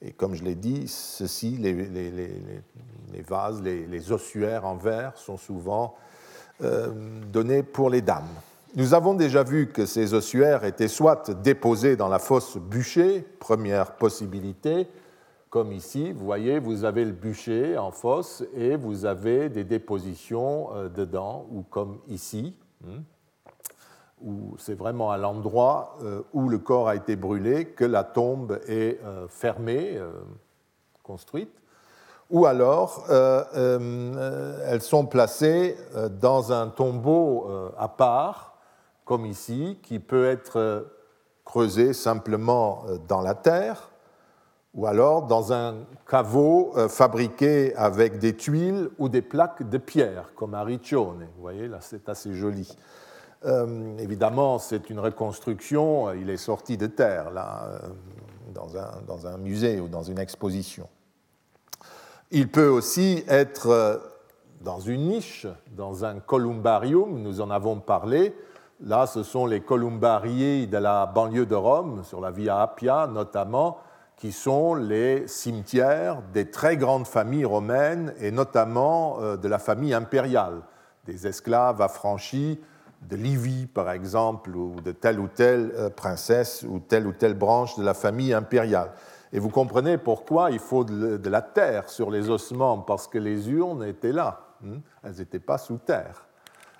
Et comme je l'ai dit, ceci, les, vases, les, ossuaires en verre sont souvent euh, donnés pour les dames. Nous avons déjà vu que ces ossuaires étaient soit déposés dans la fosse bûcher, première possibilité, comme ici, vous voyez, vous avez le bûcher en fosse et vous avez des dépositions euh, dedans, ou comme ici. Hmm, où c'est vraiment à l'endroit euh, où le corps a été brûlé que la tombe est fermée, construite, ou alors elles sont placées dans un tombeau à part, comme ici, qui peut être creusé simplement dans la terre, ou alors dans un caveau fabriqué avec des tuiles ou des plaques de pierre, comme à Riccione. Vous voyez, là c'est assez joli. Euh, évidemment, c'est une reconstruction, il est sorti de terre, là, euh, dans un, dans un, musée ou dans une exposition. Il peut aussi être euh, dans une niche, dans un columbarium, nous en avons parlé. Là, ce sont les columbarii de la banlieue de Rome, sur la Via Appia notamment, qui sont les cimetières des très grandes familles romaines et notamment euh, de la famille impériale, des esclaves affranchis de Livie par exemple, ou de telle ou telle euh, princesse ou telle ou telle branche de la famille impériale. Et vous comprenez pourquoi il faut de la terre sur les ossements, parce que les urnes étaient là, hein. elles n'étaient pas sous terre.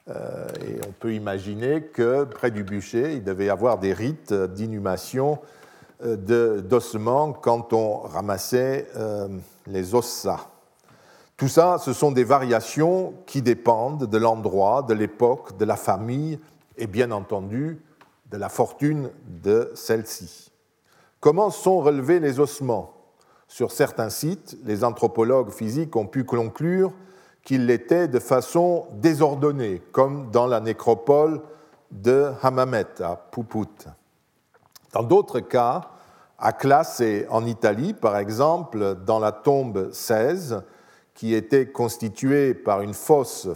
Euh, et on peut imaginer que près du bûcher, il devait y avoir des rites d'inhumation euh, d'ossements quand on ramassait euh, les ossa. Tout ça, ce sont des variations qui dépendent de l'endroit, de l'époque, de la famille et bien entendu de la fortune de celle-ci. Comment sont relevés les ossements? Sur certains sites, les anthropologues physiques ont pu conclure qu'ils l'étaient de façon désordonnée, comme dans la nécropole de Hammamet à Puput. Dans d'autres cas, à Classe et en Italie, par exemple, dans la tombe 16, qui était constituée par une fosse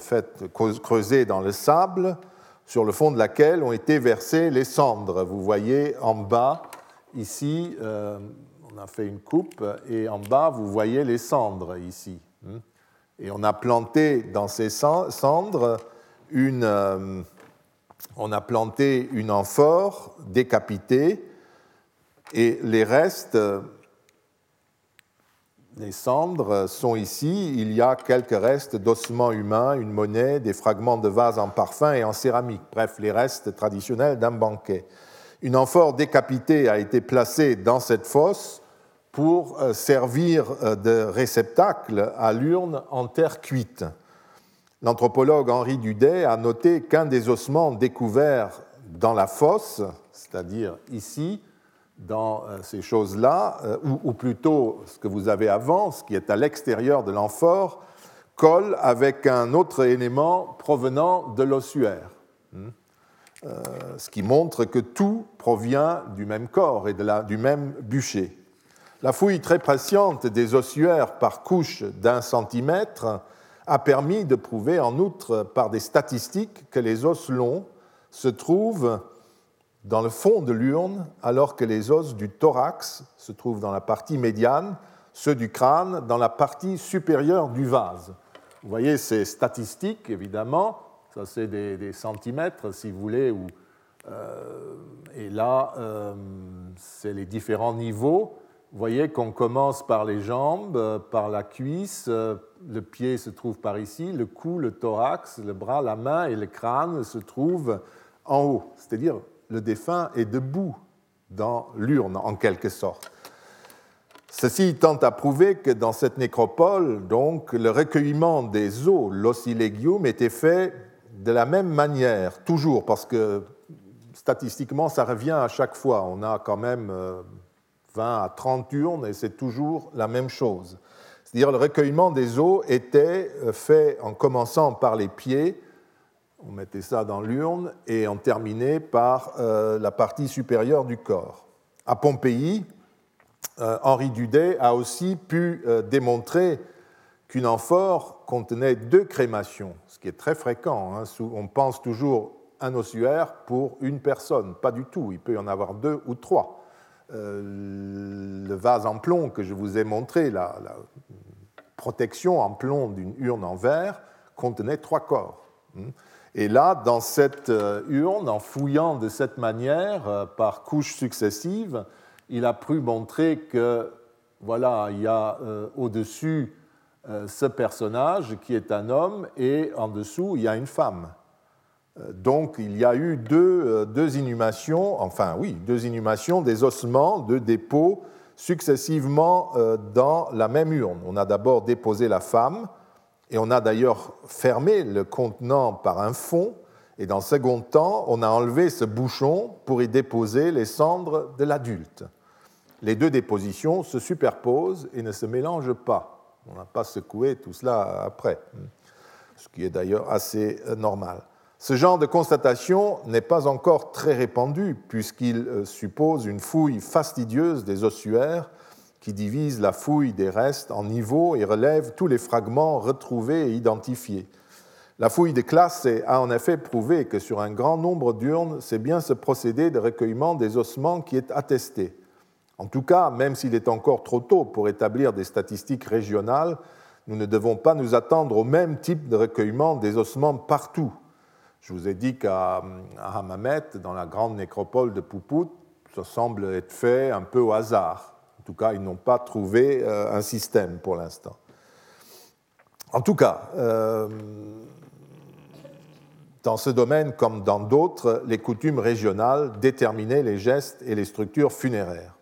creusée dans le sable, sur le fond de laquelle ont été versées les cendres. Vous voyez en bas, ici, euh, on a fait une coupe, et en bas, vous voyez les cendres ici. Hmm. Et on a planté dans ces cendres une, euh, on a planté une amphore décapitée et les restes, les cendres sont ici. Il y a quelques restes d'ossements humains, une monnaie, des fragments de vases en parfum et en céramique, bref, les restes traditionnels d'un banquet. Une amphore décapitée a été placée dans cette fosse pour euh, servir euh, de réceptacle à l'urne en terre cuite. L'anthropologue Henri Dudet a noté qu'un des ossements découverts dans la fosse, c'est-à-dire ici, dans euh, ces choses-là, ou, plutôt ce que vous avez avant, ce qui est à l'extérieur de l'amphore, colle avec un autre élément provenant de l'ossuaire. Hmm. ce qui montre que tout provient du même corps et du même bûcher. La fouille très patiente des ossuaires par couche d'un centimètre a permis de prouver en outre par des statistiques que les os longs se trouvent dans le fond de l'urne alors que les os du thorax se trouvent dans la partie médiane, ceux du crâne dans la partie supérieure du vase. Vous voyez ces statistiques, évidemment, ça c'est des, centimètres si vous voulez, euh, et là euh, c'est les différents niveaux vous voyez qu'on commence par les jambes, euh, par la cuisse, le pied se trouve par ici, le cou, le thorax, le bras, la main et le crâne se trouvent en haut. C'est-à-dire le défunt est debout dans l'urne en quelque sorte. Ceci tente à prouver que dans cette nécropole, donc, le recueillement des os, l'ossilegium, était fait de la même manière, toujours, parce que statistiquement, ça revient à chaque fois. On a quand même euh, 20 à 30 urnes et c'est toujours la même chose. C'est-à-dire le recueillement des eaux était euh, fait en commençant par les pieds, on mettait ça dans l'urne, et on terminait par euh, la partie supérieure du corps. À Pompéi, euh, Henri Dudet a aussi pu démontrer qu'une amphore contenait deux crémations, ce qui est très fréquent. Hein. On pense toujours un ossuaire pour une personne, pas du tout, il peut y en avoir deux ou trois. Euh, le vase en plomb que je vous ai montré, la, protection en plomb d'une urne en verre, contenait trois corps. Hmm. Et là, dans cette euh, urne, en fouillant de cette manière, euh, par couches successives, il a pu montrer que, voilà, il y a au-dessus ce personnage qui est un homme et en dessous, il y a une femme. Euh, donc il y a eu euh, deux, inhumations, enfin oui, deux inhumations des ossements de dépôt successivement euh, dans la même urne. On a d'abord déposé la femme, et on a d'ailleurs fermé le contenant par un fond, et dans le second temps, on a enlevé ce bouchon pour y déposer les cendres de l'adulte. Les deux dépositions se superposent et ne se mélangent pas. On n'a pas secoué tout cela après, ce qui est d'ailleurs assez normal. Ce genre de constatation n'est pas encore très répandu puisqu'il euh, suppose une fouille fastidieuse des ossuaires qui divise la fouille des restes en niveaux et relève tous les fragments retrouvés et identifiés. La fouille des classes a en effet prouvé que sur un grand nombre d'urnes, c'est bien ce procédé de recueillement des ossements qui est attesté. En tout cas, même s'il est encore trop tôt pour établir des statistiques régionales, nous ne devons pas nous attendre au même type de recueillement des ossements partout. Je vous ai dit qu'à Hammamet, dans la grande nécropole de Poupout, ça semble être fait un peu au hasard. En tout cas, ils n'ont pas trouvé euh, un système pour l'instant. En tout cas, euh, dans ce domaine comme dans d'autres, les coutumes régionales déterminaient les gestes et les structures funéraires.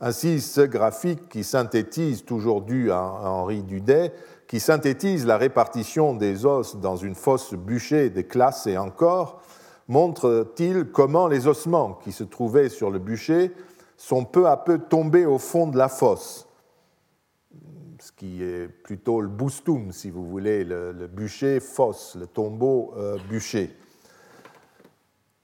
Ainsi, ce graphique qui synthétise, toujours dû à Henri Dudet, qui synthétise la répartition des os dans une fosse bûchée des classes et encore, montre-t-il comment les ossements qui se trouvaient sur le bûcher sont peu à peu tombés au fond de la fosse, ce qui est plutôt le boustum, si vous voulez, le, bûcher fosse, le tombeau euh, bûcher.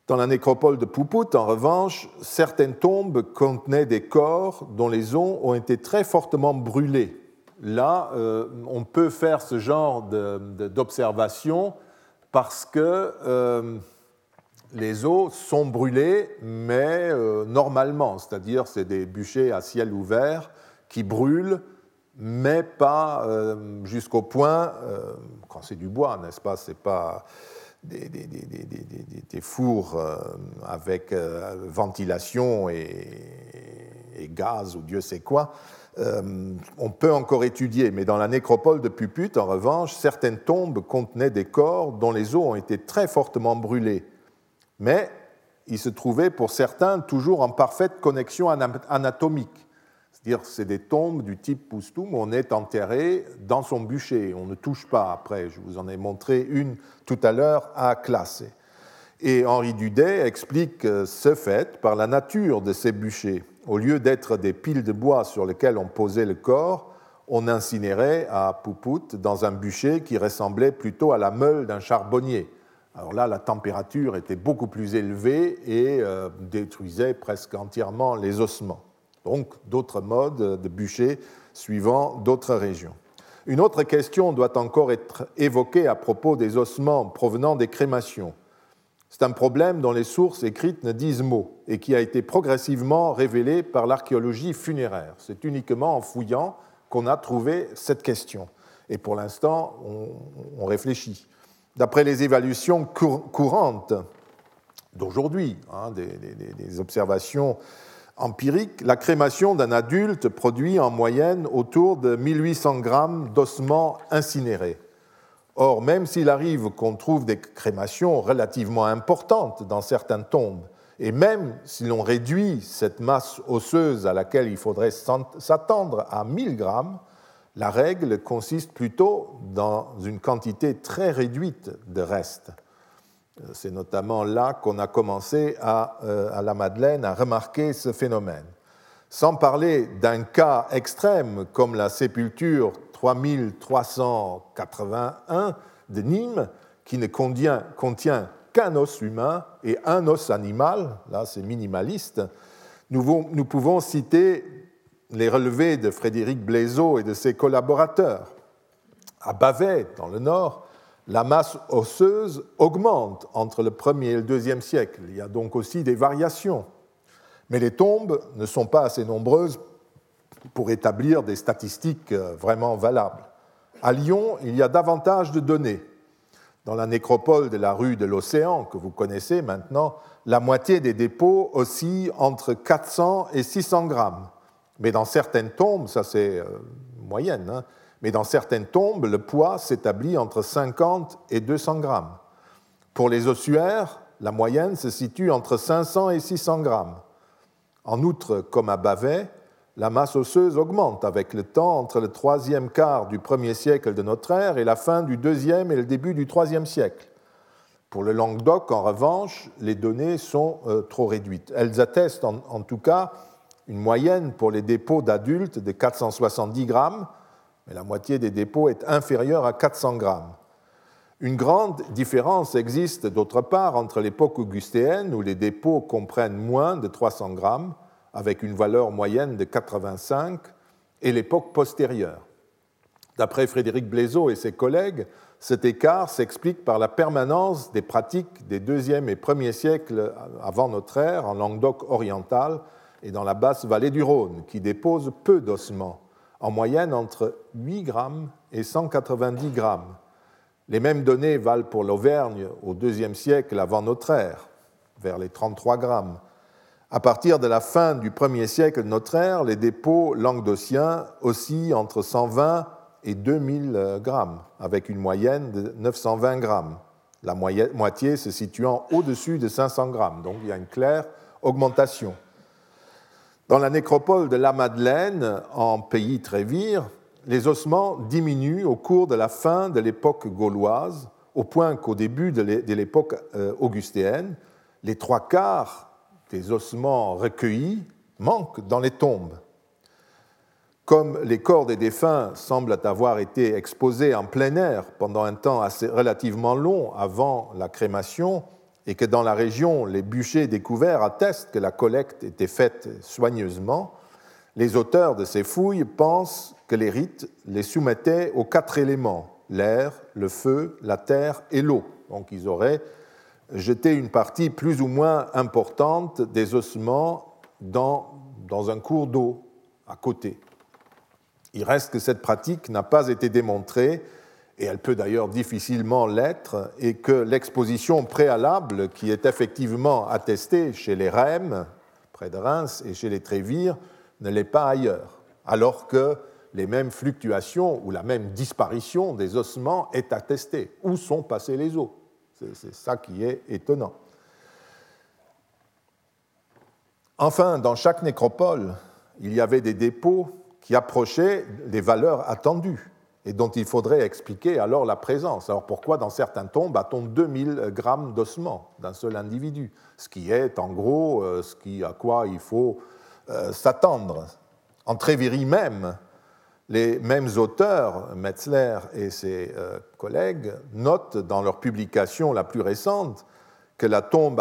Dans la nécropole de Poupout, en revanche, certaines tombes contenaient des corps dont les os ont été très fortement brûlés. Là, euh, on peut faire ce genre d'observation parce que euh, les eaux sont brûlées, mais euh, normalement, c'est-à-dire c'est des bûchers à ciel ouvert qui brûlent, mais pas jusqu'au point, quand c'est du bois, n'est-ce pas, c'est pas des, fours avec ventilation et, gaz ou Dieu sait quoi. on peut encore étudier, mais dans la nécropole de Puput, en revanche, certaines tombes contenaient des corps dont les os ont été très fortement brûlés mais il se trouvait pour certains toujours en parfaite connexion anatomique. C'est-à-dire c'est des tombes du type Poustum où on est enterré dans son bûcher, on ne touche pas après. Je vous en ai montré une tout à l'heure à classer. Et Henri Dudet explique ce fait par la nature de ces bûchers. Au lieu d'être des piles de bois sur lesquelles on posait le corps, on incinérait à Poupout dans un bûcher qui ressemblait plutôt à la meule d'un charbonnier. Alors là, la température était beaucoup plus élevée et euh, détruisait presque entièrement les ossements. Donc d'autres modes de bûcher suivant d'autres régions. Une autre question doit encore être évoquée à propos des ossements provenant des crémations. C'est un problème dont les sources écrites ne disent mot et qui a été progressivement révélé par l'archéologie funéraire. C'est uniquement en fouillant qu'on a trouvé cette question. Et pour l'instant, on réfléchit. D'après les évaluations courantes d'aujourd'hui, hein, des, observations empiriques, la crémation d'un adulte produit en moyenne autour de 1800 grammes d'ossements incinérés. Or, même s'il arrive qu'on trouve des crémations relativement importantes dans certaines tombes, et même si l'on réduit cette masse osseuse à laquelle il faudrait s'attendre à 1000 grammes, la règle consiste plutôt dans une quantité très réduite de restes. C'est notamment là qu'on a commencé à, euh, à, la Madeleine à remarquer ce phénomène. Sans parler d'un cas extrême comme la sépulture 3381 de Nîmes, qui ne contient, contient qu'un os humain et un os animal, là c'est minimaliste, nous, nous pouvons citer les relevés de Frédéric Blaiseau et de ses collaborateurs. À Bavet, dans le nord, la masse osseuse augmente entre le 1er et le 2e siècle. Il y a donc aussi des variations. Mais les tombes ne sont pas assez nombreuses pour établir des statistiques euh, vraiment valables. À Lyon, il y a davantage de données. Dans la nécropole de la rue de l'Océan, que vous connaissez maintenant, la moitié des dépôts oscillent entre 400 et 600 grammes. Mais dans certaines tombes, ça c'est euh, moyenne, hein, mais dans certaines tombes, le poids s'établit entre 50 et 200 grammes. Pour les ossuaires, la moyenne se situe entre 500 et 600 grammes. En outre, comme à Bavet, la masse osseuse augmente avec le temps entre le troisième quart du premier siècle de notre ère et la fin du deuxième et le début du troisième siècle. Pour le Languedoc, en revanche, les données sont euh, trop réduites. Elles attestent en tout cas une moyenne pour les dépôts d'adultes de 470 grammes, mais la moitié des dépôts est inférieure à 400 grammes. Une grande différence existe d'autre part entre l'époque augustéenne, où les dépôts comprennent moins de 300 grammes, avec une valeur moyenne de 85, et l'époque postérieure. D'après Frédéric Blaiseau et ses collègues, cet écart s'explique par la permanence des pratiques des deuxième et premier siècles avant notre ère en Languedoc oriental et dans la basse vallée du Rhône, qui déposent peu d'ossements, en moyenne entre 8 grammes et 190 grammes. Les mêmes données valent pour l'Auvergne au deuxième siècle avant notre ère, vers les 33 grammes. À partir de la fin du premier siècle de notre ère, les dépôts languedociens oscillent entre 120 et 2000 grammes, avec une moyenne de 920 grammes, la moitié se situant au-dessus de 500 grammes. Donc il y a une claire augmentation. Dans la nécropole de la Madeleine, en pays Trévire, les ossements diminuent au cours de la fin de l'époque gauloise, au point qu'au début de l'époque euh, augustéenne, les trois quarts des ossements recueillis manquent dans les tombes. Comme les corps des défunts semblent avoir été exposés en plein air pendant un temps assez relativement long avant la crémation, et que dans la région les bûchers découverts attestent que la collecte était faite soigneusement, les auteurs de ces fouilles pensent que les rites les soumettaient aux quatre éléments, l'air, le feu, la terre et l'eau. Donc ils auraient jeté une partie plus ou moins importante des ossements dans, dans un cours d'eau à côté. Il reste que cette pratique n'a pas été démontrée, et elle peut d'ailleurs difficilement l'être, et que l'exposition préalable, qui est effectivement attestée chez les Rèmes, près de Reims, et chez les Trévires, ne l'est pas ailleurs, alors que les mêmes fluctuations ou la même disparition des ossements est attestée. Où sont passés les os C'est ça qui est étonnant. Enfin, dans chaque nécropole, il y avait des dépôts qui approchaient des valeurs attendues et dont il faudrait expliquer alors la présence. Alors pourquoi dans certaines tombes a-t-on 2000 grammes d'ossements d'un seul individu? Ce qui est en gros euh, ce qui, à quoi il faut euh, s'attendre. En Tréviry même, les mêmes auteurs, Metzler et ses euh, collègues, notent dans leur publication la plus récente que la tombe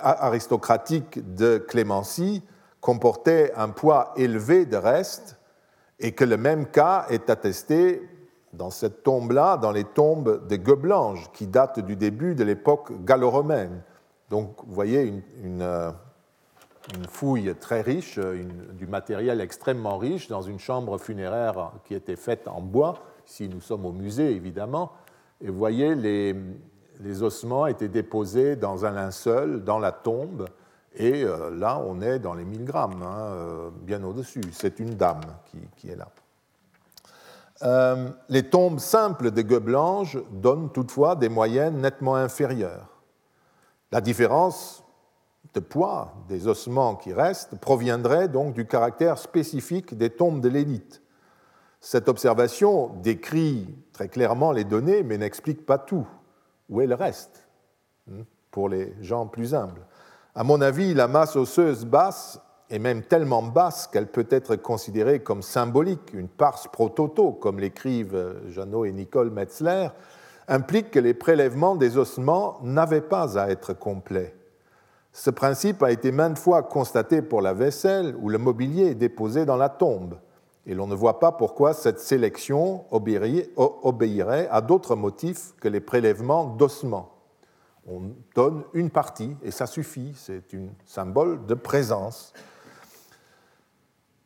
aristocratique de Clémency comportait un poids élevé de restes et que le même cas est attesté dans cette tombe-là, dans les tombes des Goblanges, qui datent du début de l'époque gallo-romaine. Donc, vous voyez une, euh, fouille très riche, du matériel extrêmement riche, dans une chambre funéraire qui était faite en bois. Ici, nous sommes au musée, évidemment. Et vous voyez, les, ossements étaient déposés dans un linceul, dans la tombe, et euh, là, on est dans les 1000 grammes, hein, euh, bien au-dessus. C'est une dame qui, est là. Euh, les tombes simples des Gueux-Blanches donnent toutefois des moyennes nettement inférieures. La différence de poids des ossements qui restent proviendrait donc du caractère spécifique des tombes de l'élite. Cette observation décrit très clairement les données, mais n'explique pas tout. Où est le reste hein, pour les gens plus humbles à mon avis, la masse osseuse basse est même tellement basse qu'elle peut être considérée comme symbolique, une pars pro toto, comme l'écrivent Jeannot et Nicole Metzler, implique que les prélèvements des ossements n'avaient pas à être complets. Ce principe a été maintes fois constaté pour la vaisselle où le mobilier déposé dans la tombe, et l'on ne voit pas pourquoi cette sélection obéirait à d'autres motifs que les prélèvements d'ossements on donne une partie et ça suffit, c'est un symbole de présence.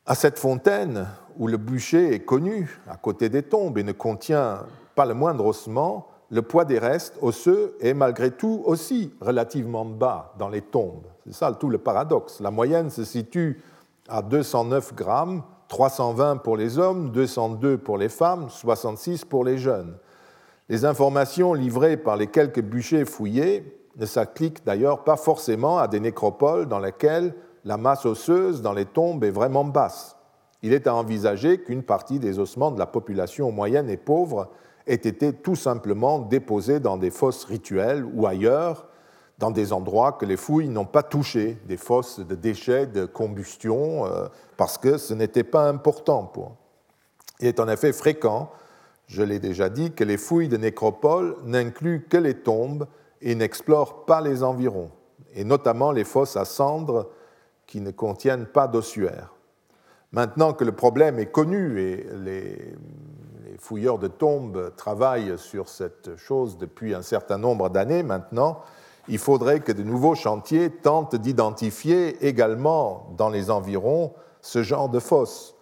À cette fontaine, où le bûcher est connu à côté des tombes et ne contient pas le moindre ossement, le poids des restes osseux est malgré tout aussi relativement bas dans les tombes. C'est ça tout le paradoxe. La moyenne se situe à 209 grammes, 320 pour les hommes, 202 pour les femmes, 66 pour les jeunes. Les informations livrées par les quelques bûchers fouillés ne s'appliquent d'ailleurs pas forcément à des nécropoles dans lesquelles la masse osseuse dans les tombes est vraiment basse. Il est à envisager qu'une partie des ossements de la population moyenne et pauvre ait été tout simplement déposés dans des fosses rituelles ou ailleurs, dans des endroits que les fouilles n'ont pas touchés, des fosses de déchets de combustion, euh, parce que ce n'était pas important pour. Il est en effet fréquent je l'ai déjà dit, que les fouilles de nécropoles n'incluent que les tombes et n'explorent pas les environs, et notamment les fosses à cendres qui ne contiennent pas d'ossuaires. Maintenant que le problème est connu et les, fouilleurs de tombes travaillent sur cette chose depuis un certain nombre d'années maintenant, il faudrait que de nouveaux chantiers tentent d'identifier également dans les environs ce genre de fosses,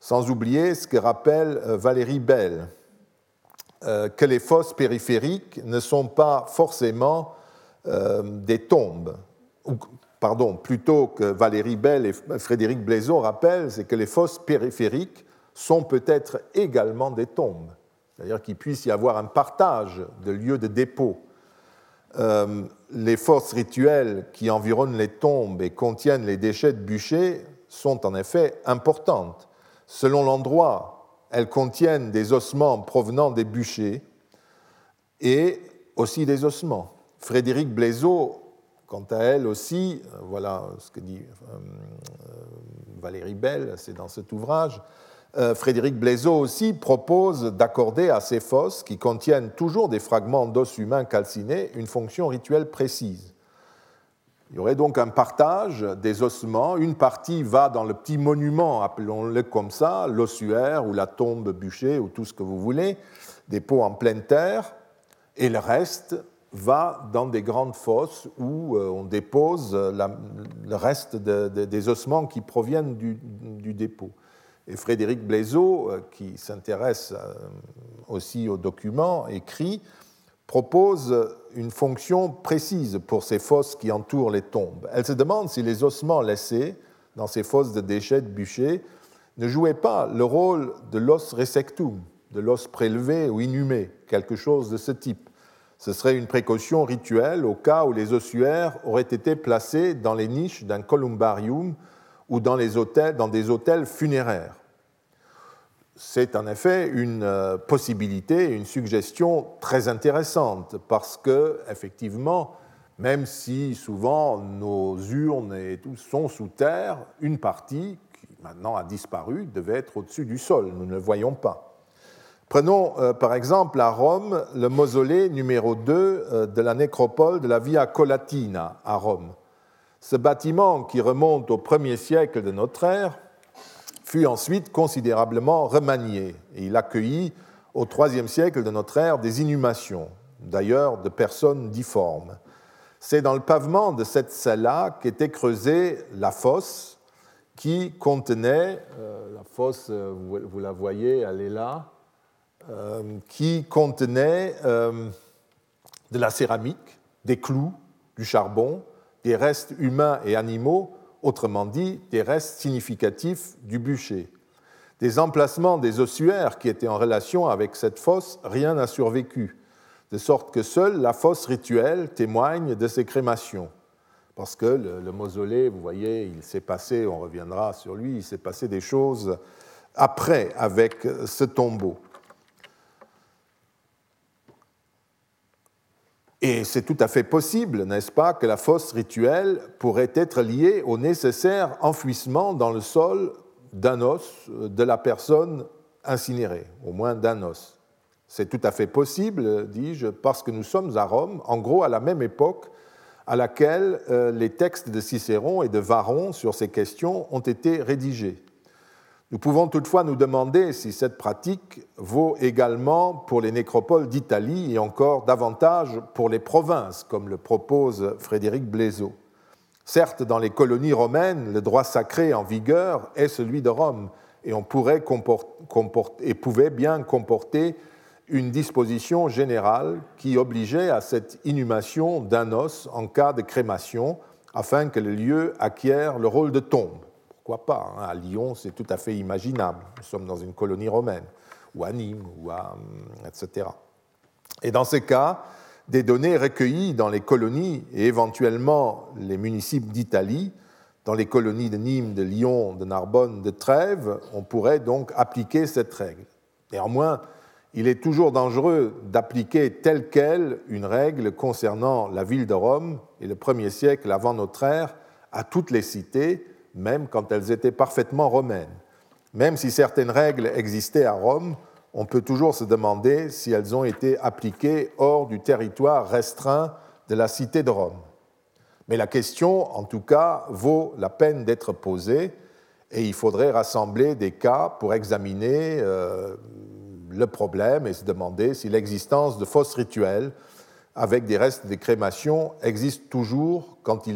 sans oublier ce que rappelle euh, Valérie Bell, euh, que les fosses périphériques ne sont pas forcément euh, des tombes. Pardon, plutôt que Valérie Bell et Frédéric Blaiseau rappellent, c'est que les fosses périphériques sont peut-être également des tombes. C'est-à-dire qu'il puisse y avoir un partage de lieux de dépôt. Euh, les fosses rituelles qui environnent les tombes et contiennent les déchets de bûcher sont en effet importantes. Selon l'endroit, elles contiennent des ossements provenant des bûchers et aussi des ossements. Frédéric Blaiseau, quant à elle aussi, euh, voilà ce que dit euh, Valérie Bell, c'est dans cet ouvrage, euh, Frédéric Blaiseau aussi propose d'accorder à ces fosses, qui contiennent toujours des fragments d'os humains calcinés, une fonction rituelle précise. Il y aurait donc un partage des ossements. Une partie va dans le petit monument, appelons-le comme ça, l'ossuaire ou la tombe bûchée ou tout ce que vous voulez, des pots en pleine terre, et le reste va dans des grandes fosses où euh, on dépose le reste des ossements qui proviennent du dépôt. Et Frédéric Blaiseau, euh, qui s'intéresse euh, aussi aux documents écrits, propose une fonction précise pour ces fosses qui entourent les tombes. Elle se demande si les ossements laissés dans ces fosses de déchets de bûcher ne jouaient pas le rôle de l'os resectum, de l'os prélevé ou inhumé, quelque chose de ce type. Ce serait une précaution rituelle au cas où les ossuaires auraient été placés dans les niches d'un columbarium ou dans, des hôtels funéraires. C'est en effet une euh, possibilité, une suggestion très intéressante parce que, effectivement, même si souvent nos urnes et tout sont sous terre, une partie qui maintenant a disparu devait être au-dessus du sol. Nous ne le voyons pas. Prenons euh, par exemple à Rome le mausolée numéro 2 euh, de la nécropole de la Via Colatina à Rome. Ce bâtiment qui remonte au premier siècle de notre ère fut ensuite considérablement remanié et il accueillit au IIIe siècle de notre ère des inhumations, d'ailleurs de personnes difformes. C'est dans le pavement de cette salle-là qu'était creusée la fosse qui contenait, euh, la fosse, vous, la voyez, elle est là, qui contenait de la céramique, des clous, du charbon, des restes humains et animaux, autrement dit des restes significatifs du bûcher. Des emplacements des ossuaires qui étaient en relation avec cette fosse, rien n'a survécu, de sorte que seule la fosse rituelle témoigne de ces crémations. Parce que le, le mausolée, vous voyez, il s'est passé, on reviendra sur lui, il s'est passé des choses après avec ce tombeau. Et c'est tout à fait possible, n'est-ce pas, que la fosse rituelle pourrait être liée au nécessaire enfouissement dans le sol d'un os de la personne incinérée, au moins d'un os. C'est tout à fait possible, dis-je, parce que nous sommes à Rome, en gros à la même époque à laquelle euh, les textes de Cicéron et de Varron sur ces questions ont été rédigés. Nous pouvons toutefois nous demander si cette pratique vaut également pour les nécropoles d'Italie et encore davantage pour les provinces, comme le propose Frédéric Blaiseau. Certes, dans les colonies romaines, le droit sacré en vigueur est celui de Rome, et on pourrait et pouvait bien comporter une disposition générale qui obligeait à cette inhumation d'un os en cas de crémation, afin que le lieu acquiert le rôle de tombe pourquoi pas hein, À Lyon, c'est tout à fait imaginable. Nous sommes dans une colonie romaine, ou à Nîmes, ou à, hum, etc. Et dans ces cas, des données recueillies dans les colonies et éventuellement les municipes d'Italie, dans les colonies de Nîmes, de Lyon, de Narbonne, de Trèves, on pourrait donc appliquer cette règle. Néanmoins, il est toujours dangereux d'appliquer telle qu'elle une règle concernant la ville de Rome et le premier siècle avant notre ère à toutes les cités, même quand elles étaient parfaitement romaines. Même si certaines règles existaient à Rome, on peut toujours se demander si elles ont été appliquées hors du territoire restreint de la cité de Rome. Mais la question, en tout cas, vaut la peine d'être posée, Et il faudrait rassembler des cas pour examiner euh, le problème et se demander si l'existence de fosses rituelles avec des restes de crémation existe toujours quand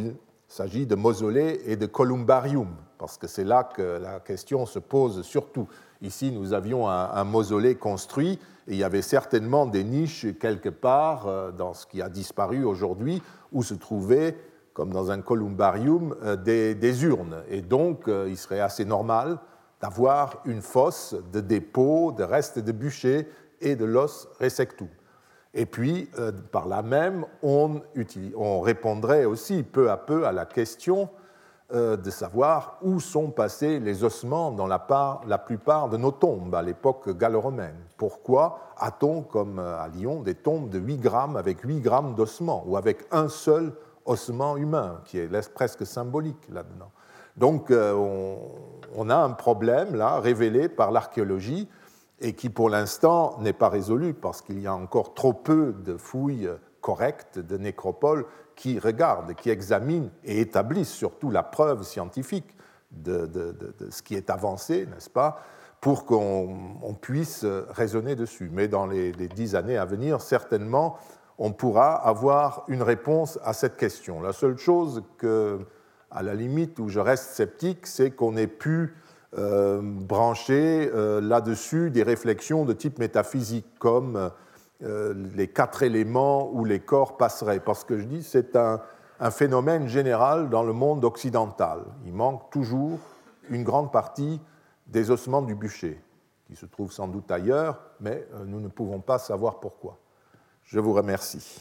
il s'agit de mausolées et de columbarium, parce que c'est là que la question se pose surtout. Ici, nous avions un, mausolée construit et il y avait certainement des niches quelque part euh, dans ce qui a disparu aujourd'hui où se trouvaient, comme dans un columbarium, euh, des, urnes. Et donc, euh, il serait assez normal d'avoir une fosse de dépôt de restes de bûcher et de l'os resectum. Et puis, par là même, on, on, répondrait aussi peu à peu à la question euh, de savoir où sont passés les ossements dans la, plupart de nos tombes à l'époque gallo-romaine. Pourquoi a-t-on, comme euh, à Lyon, des tombes de 8 grammes avec 8 grammes d'ossements ou avec un seul ossement humain, qui est presque symbolique là-dedans? Donc, euh, on, a un problème là, révélé par l'archéologie, et qui pour l'instant n'est pas résolu parce qu'il y a encore trop peu de fouilles correctes de nécropoles qui regardent, qui examinent et établissent surtout la preuve scientifique de, ce qui est avancé, n'est-ce pas, pour qu'on puisse raisonner dessus. Mais dans les, dix années à venir, certainement, on pourra avoir une réponse à cette question. La seule chose que, à la limite, où je reste sceptique, c'est qu'on ait pu euh, brancher euh, là-dessus des réflexions de type métaphysique, comme euh, les quatre éléments où les corps passeraient. Parce que je dis, c'est un, phénomène général dans le monde occidental. Il manque toujours une grande partie des ossements du bûcher, qui se trouvent sans doute ailleurs, mais nous ne pouvons pas savoir pourquoi. Je vous remercie.